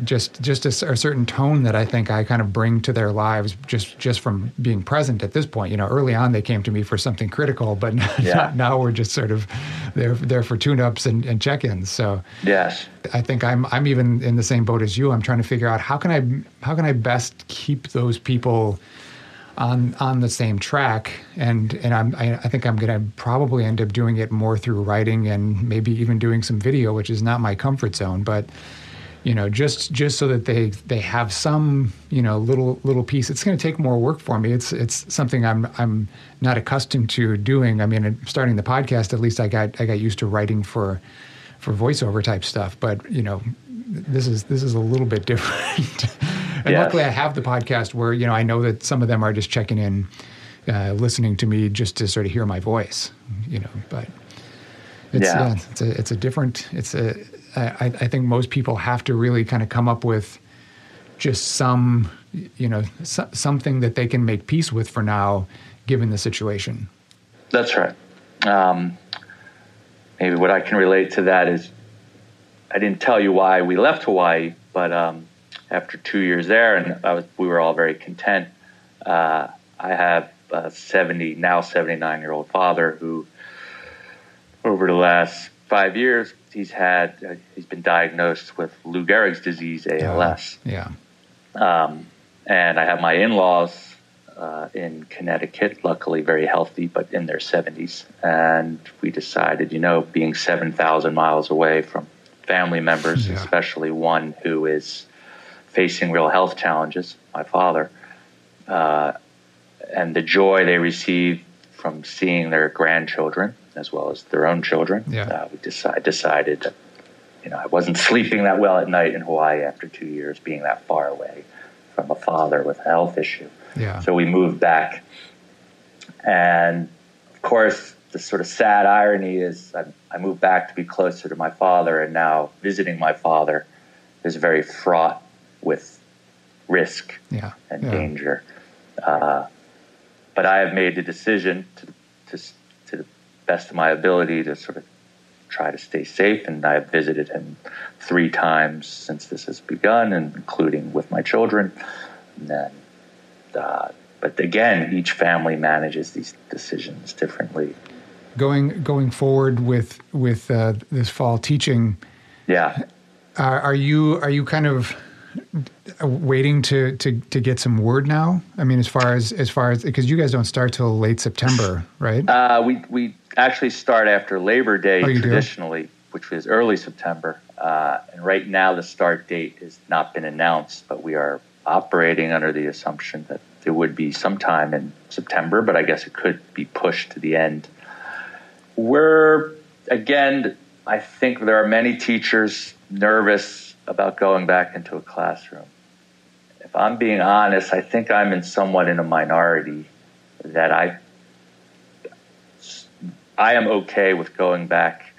just just a, a, certain tone that I think I kind of bring to their lives just just from being present at this point. You know, early on they came to me for something critical, but [laughs] yeah. now we're just sort of there there for tune-ups and, and check-ins. So yes, I think I'm I'm even in the same boat as you. I'm trying to figure out how can I how can I best keep those people on on the same track and and I'm I, I think I'm going to probably end up doing it more through writing and maybe even doing some video which is not my comfort zone but you know, just just so that they they have some you know little little piece. It's going to take more work for me. It's it's something I'm I'm not accustomed to doing. I mean, starting the podcast, at least I got I got used to writing for for voiceover type stuff. But you know, this is this is a little bit [laughs] different. and yes. luckily, I have the podcast where you know I know that some of them are just checking in, uh, listening to me just to sort of hear my voice. You know, but. It's, yeah. yeah. it's a it's a different it's a I, I think most people have to really kind of come up with just some, you know, so, something that they can make peace with for now, given the situation. That's right. Um, maybe what I can relate to that is I didn't tell you why we left Hawaii, but um, after two years there, and was, we were all very content. Uh, I have a 70 now 79 year old father who, over the last five years, he's had uh, he's been diagnosed with Lou Gehrig's disease, ALS. Yeah. Um, and I have my in-laws uh, in Connecticut, luckily very healthy, but in their 70s. And we decided, you know, being 7,000 miles away from family members, yeah. especially one who is facing real health challenges, my father, uh, and the joy they receive from seeing their grandchildren as well as their own children. Yeah. Uh, we decide, decided that, you know, I wasn't [laughs] sleeping that well at night in Hawaii after two years being that far away from a father with a health issue. Yeah. So we moved back. And of course, the sort of sad irony is I, I moved back to be closer to my father, and now visiting my father is very fraught with risk yeah. and yeah. danger. Uh, but I have made the decision to, to, best of my ability to sort of try to stay safe. And I've visited him three times since this has begun, and including with my children. And then, uh, but again, each family manages these decisions differently. Going going forward with with uh, this fall teaching, yeah, are, are you are you kind of waiting to, to to get some word now? I mean, as far as as far as because you guys don't start till late September, right? Uh, we we actually start after Labor Day Oh, you do? traditionally, which was early September. Uh, and right now, the start date has not been announced, but we are operating under the assumption that there would be sometime in September. But I guess it could be pushed to the end. We're again, I think there are many teachers nervous about going back into a classroom. If I'm being honest, I think I'm in somewhat in a minority that I I am okay with going back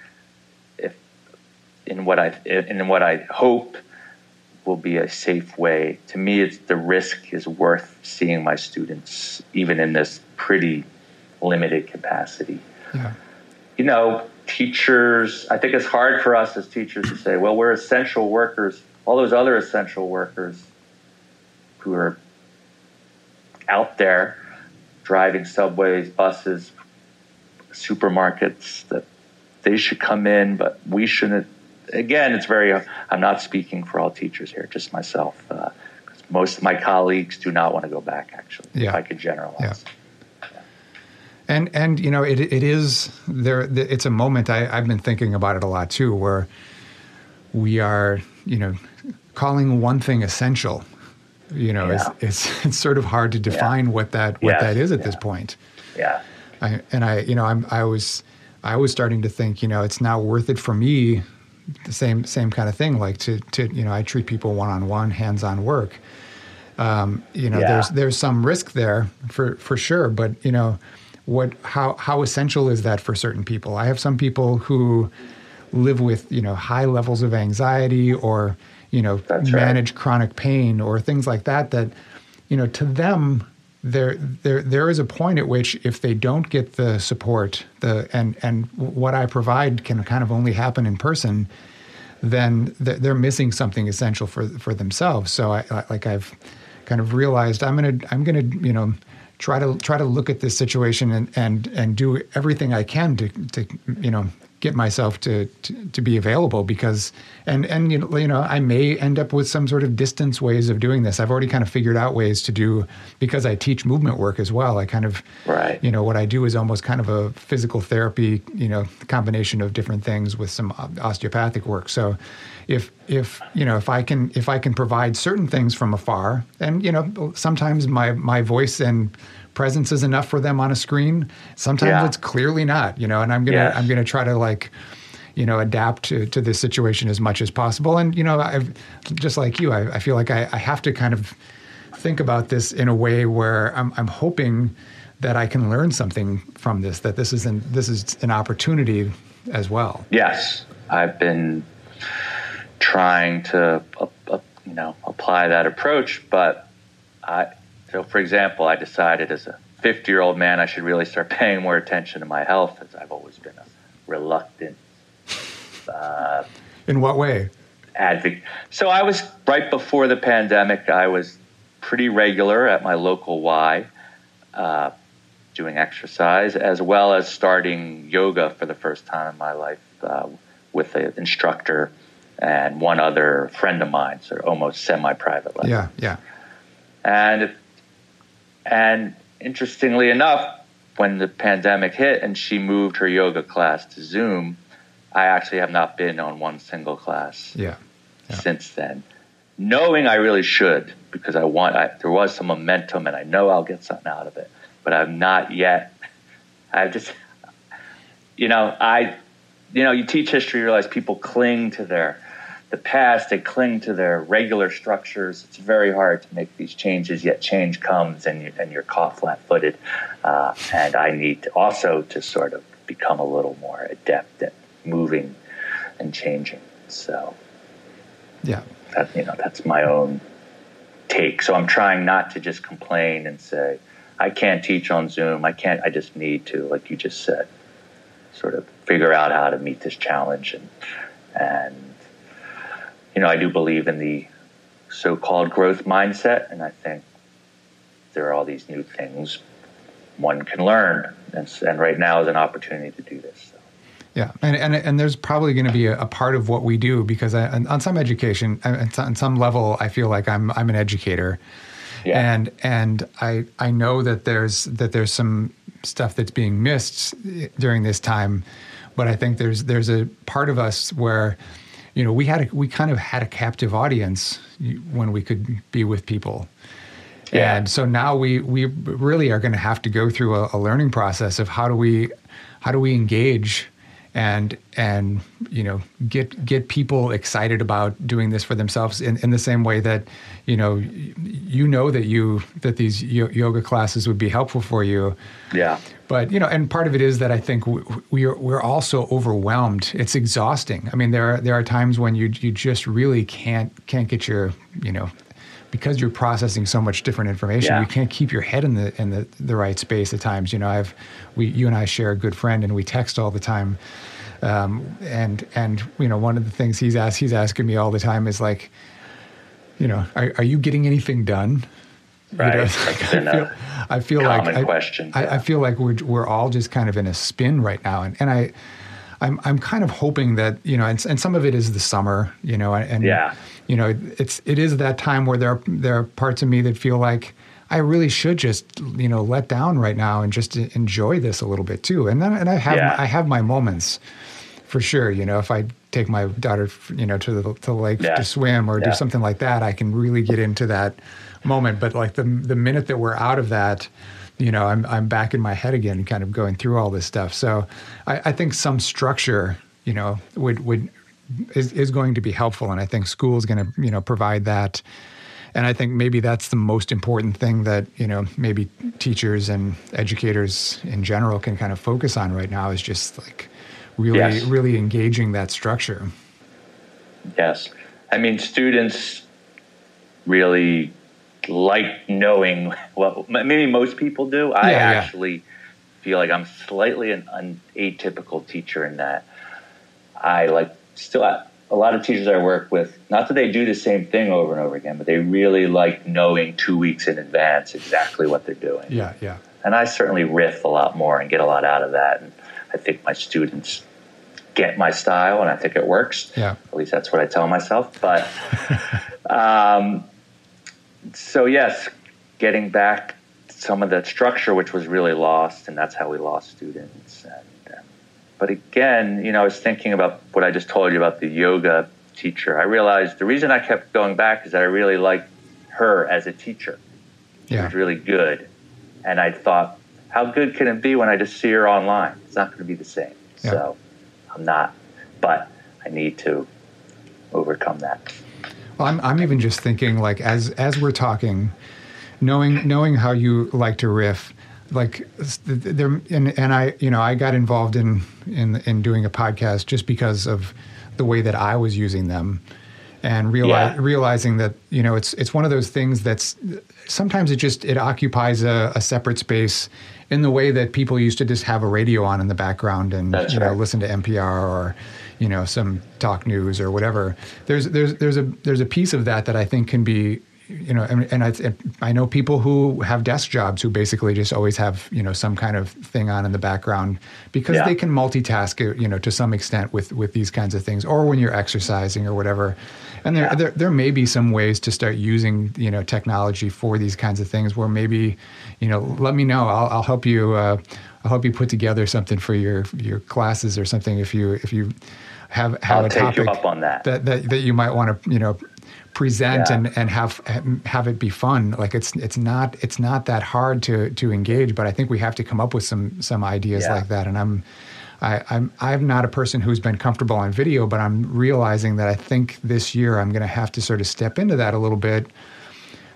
if in what I in what I hope will be a safe way. To me, it's the risk is worth seeing my students, even in this pretty limited capacity. Yeah. You know, teachers. I think it's hard for us as teachers to say, "Well, we're essential workers." All those other essential workers who are out there driving subways, buses, supermarkets that they should come in, but we shouldn't. Again, it's very. I'm not speaking for all teachers here, just myself. Uh, 'cause most of my colleagues do not want to go back. Actually, Yeah. if I could generalize. Yeah. And and you know it it is there. It's a moment I, I've been thinking about it a lot too, where we are you know calling one thing essential. You know, Yeah. it's, it's it's sort of hard to define what that what Yes, that is at yeah. this point. Yeah, I, and I, you know, I'm, I was, I was starting to think, you know, it's not worth it for me. The same, same kind of thing. Like to, to, you know, I treat people one on one, hands on work. Um, you know, Yeah. there's, there's some risk there for, for sure. But you know, what, how, how essential is that for certain people? I have some people who live with, you know, high levels of anxiety or, you know, That's right. manage chronic pain or things like that. That, you know, to them, there there there is a point at which if they don't get the support the and and what I provide can kind of only happen in person then th- they're missing something essential for for themselves. So I, I like I've kind of realized I'm to I'm to you know try to try to look at this situation and and and do everything I can to to you know get myself to, to, to be available because and and you know, you know I may end up with some sort of distance ways of doing this. I've already kind of figured out ways to do because I teach movement work as well. I kind of Right. you know what I do is almost kind of a physical therapy you know combination of different things with some osteopathic work. So if if you know if I can if I can provide certain things from afar and you know sometimes my my voice and presence is enough for them on a screen. Sometimes Yeah. it's clearly not, you know, and I'm gonna Yes. I'm gonna try to like, you know, adapt to, to this situation as much as possible. And you know, I've just like you, I, I feel like I, I have to kind of think about this in a way where I'm I'm hoping that I can learn something from this. That this is an this is an opportunity as well. Yes, I've been trying to, uh, uh, you know, apply that approach. But I, so for example, I decided as a 50 year old man, I should really start [laughs] paying more attention to my health, as I've always been a reluctant uh, In what way? advocate. So I was right before the pandemic. I was pretty regular at my local Y, uh, doing exercise as well as starting yoga for the first time in my life uh, with an instructor and one other friend of mine, so almost semi-private level. Yeah, yeah, And and interestingly enough, when the pandemic hit and she moved her yoga class to Zoom, I actually have not been on one single class yeah, Yeah. since then. Knowing I really should because I want I, there was some momentum and I know I'll get something out of it, but I've not yet. I've just, you know, I, you know, you teach history, you realize people cling to their the past, they cling to their regular structures. It's very hard to make these changes, yet change comes and, you, and you're caught flat footed. Uh, and I need to also to sort of become a little more adept at moving and changing. So, yeah, that you know that's my own take. So I'm trying not to just complain and say I can't teach on Zoom. I can't. I just need to, like you just said, sort of figure out how to meet this challenge and and you know I do believe in the so-called growth mindset, and I think there are all these new things one can learn, and, and right now is an opportunity to do this. So. Yeah, and, and and there's probably going to be a, a, part of what we do because I, on some education, on some level, I feel like I'm I'm an educator, yeah. and and I I know that there's that there's some stuff that's being missed during this time, but I think there's there's a part of us where, you know, we had a, we kind of had a captive audience when we could be with people, yeah. And so now we we really are going to have to go through a, a, learning process of how do we how do we engage and and you know get get people excited about doing this for themselves in, in the same way that you know you know that you that these yoga classes would be helpful for you. Yeah but you know and part of it is that i think we, are we're also overwhelmed it's exhausting i mean there are there are times when you you just really can't can't get your you know because you're processing so much different information, yeah. you can't keep your head in the in the, the right space at times. You know, I've we you and I share a good friend, and we text all the time. Um, and and you know, one of the things he's asked he's asking me all the time is like, you know, are, are you getting anything done? Right. You know, [laughs] I feel, I feel like I, question. I, I, feel like we're we're all just kind of in a spin right now, and and I. I'm I'm kind of hoping that you know, and, and some of it is the summer, you know, and yeah you know, it's it is that time where there are, there are parts of me that feel like I really should just you know let down right now and just enjoy this a little bit too. And then and I have yeah. I have my moments for sure. You know, if I take my daughter you know to the to the lake yeah. to swim or do something like that, I can really get into that moment. But like the the minute that we're out of that. You know, I'm I'm back in my head again, kind of going through all this stuff. So, I, I think some structure, you know, would would is, is going to be helpful. And I think school is going to, you know, provide that. And I think maybe that's the most important thing that, you know, maybe teachers and educators in general can kind of focus on right now is just like really, yes. really engaging that structure. Yes. I mean, students really like knowing [laughs] what maybe most people do. I yeah, actually yeah. feel like I'm slightly an, an atypical teacher in that I like still a lot of teachers I work with, not that they do the same thing over and over again, but they really like knowing two weeks in advance exactly what they're doing. Yeah, yeah. And I certainly riff a lot more and get a lot out of that. And I think my students get my style, and I think it works. Yeah. At least that's what I tell myself. But [laughs] um, so yes, getting back some of that structure, which was really lost, and that's how we lost students. And, um, but again, you know, I was thinking about what I just told you about the yoga teacher. I realized the reason I kept going back is that I really liked her as a teacher. She yeah. was really good. And I thought, how good can it be when I just see her online? It's not going to be the same. Yeah. So I'm not, but I need to overcome that. Well, I'm, I'm even just thinking like as as we're talking, knowing knowing how you like to riff, like there and, and I you know I got involved in in in doing a podcast just because of the way that I was using them and realize, yeah. realizing that you know it's it's one of those things that's sometimes it just it occupies a, a, separate space in the way that people used to just have a radio on in the background and that's you right. know listen to NPR or you know some talk news or whatever there's there's there's a there's a piece of that that I think can be you know, and, and I, I know people who have desk jobs who basically just always have, you know, some kind of thing on in the background because yeah. they can multitask, you know, to some extent with, with these kinds of things, or when you're exercising or whatever. And there, yeah. there, there may be some ways to start using, you know, technology for these kinds of things where maybe, you know, let me know. I'll, I'll help you. Uh, I'll help you put together something for your your classes or something if you if you have have I'll a topic that. that. that that you might want to you know present yeah. and, and have have it be fun. Like it's it's not it's not that hard to to engage, but I think we have to come up with some some ideas yeah. like that. And I'm I, I'm I'm not a person who's been comfortable on video, but I'm realizing that I think this year I'm going to have to sort of step into that a little bit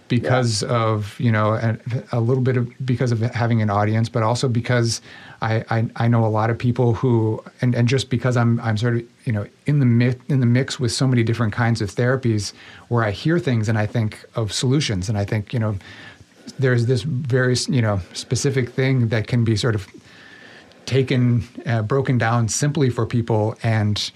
because yeah. of you know a, a, little bit of because of having an audience, but also because I, I, I know a lot of people who and, and just because I'm I'm sort of you know in the mi- in the mix with so many different kinds of therapies where I hear things and I think of solutions and I think you know there's this very you know specific thing that can be sort of taken uh, broken down simply for people and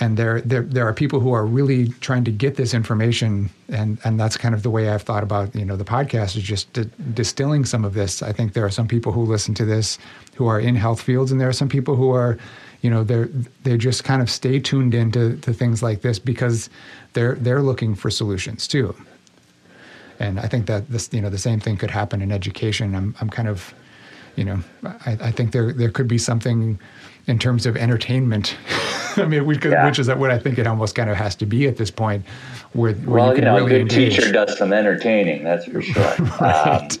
and there, there there are people who are really trying to get this information. And and that's kind of the way I've thought about you know the podcast is just di- distilling some of this. I think there are some people who listen to this who are in health fields and there are some people who are you know they're they just kind of stay tuned into to things like this because they're they're looking for solutions too. And I think that this you know the same thing could happen in education. I'm I'm kind of you know I, I think there there could be something in terms of entertainment [laughs] I mean, which, yeah. which is what I think it almost kind of has to be at this point, where, where well, you can you know, really a good engage. teacher does some entertaining, that's for sure. [laughs] right. um,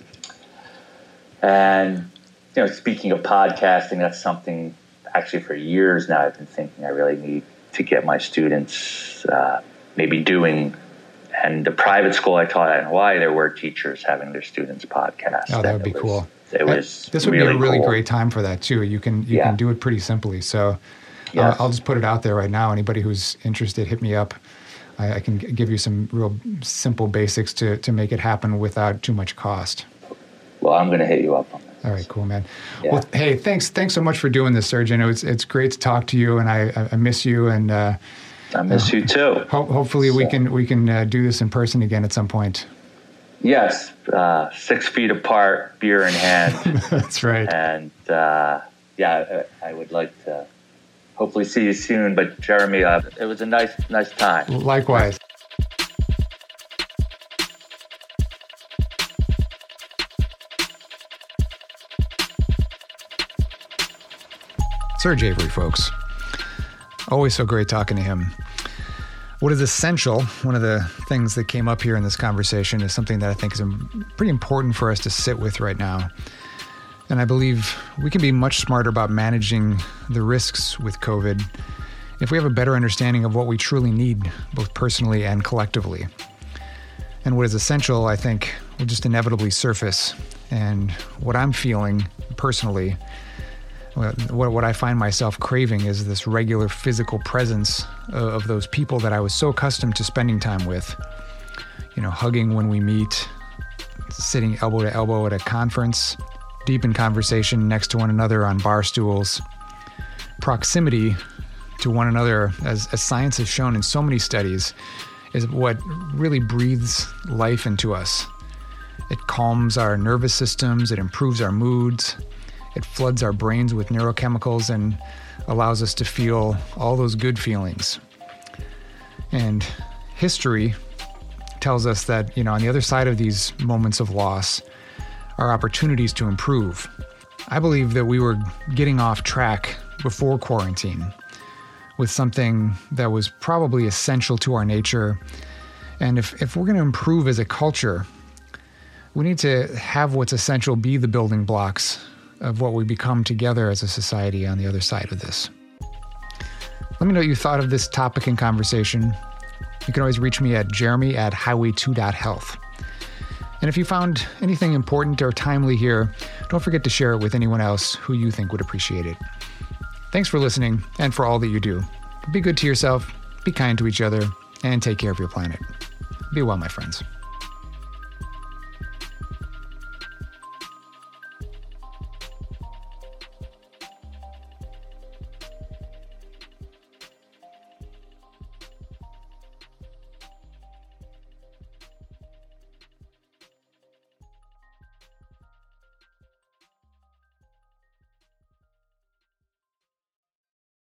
and you know, speaking of podcasting, that's something actually for years now I've been thinking I really need to get my students uh, maybe doing. And the private school I taught at in Hawaii, there were teachers having their students podcast. Oh, that would be was, cool. It was this would really be a really cool. great time for that too. You can you yeah. can do it pretty simply. So Yes. Uh, I'll just put it out there right now. Anybody who's interested, hit me up. I, I can g- give you some real simple basics to, to make it happen without too much cost. Well, I'm going to hit you up on that. All right, cool, man. Yeah. Well, hey, thanks, thanks so much for doing this, know it's it's great to talk to you, and I I miss you, and uh, I miss uh, you too. Ho- hopefully, so. we can we can uh, do this in person again at some point. Yes, uh, six feet apart, beer in hand. [laughs] That's right. And uh, yeah, I, I would like to hopefully see you soon. But Jeremy, uh, it was a nice, nice time. Likewise. Serge Avery, folks. Always so great talking to him. What is essential, one of the things that came up here in this conversation, is something that I think is pretty important for us to sit with right now. And I believe we can be much smarter about managing the risks with COVID if we have a better understanding of what we truly need, both personally and collectively. And what is essential, I think, will just inevitably surface. And what I'm feeling personally, what, what I find myself craving is this regular physical presence of those people that I was so accustomed to spending time with. You know, hugging when we meet, sitting elbow to elbow at a conference, deep in conversation next to one another on bar stools. Proximity to one another, as, as science has shown in so many studies, is what really breathes life into us. It calms our nervous systems, it improves our moods, it floods our brains with neurochemicals and allows us to feel all those good feelings. And history tells us that, you know, on the other side of these moments of loss, are opportunities to improve. I believe that we were getting off track before quarantine with something that was probably essential to our nature. And if, if we're going to improve as a culture, we need to have what's essential be the building blocks of what we become together as a society on the other side of this. Let me know what you thought of this topic and conversation. You can always reach me at jeremy at highway2.health. And if you found anything important or timely here, don't forget to share it with anyone else who you think would appreciate it. Thanks for listening and for all that you do. Be good to yourself, be kind to each other, and take care of your planet. Be well, my friends.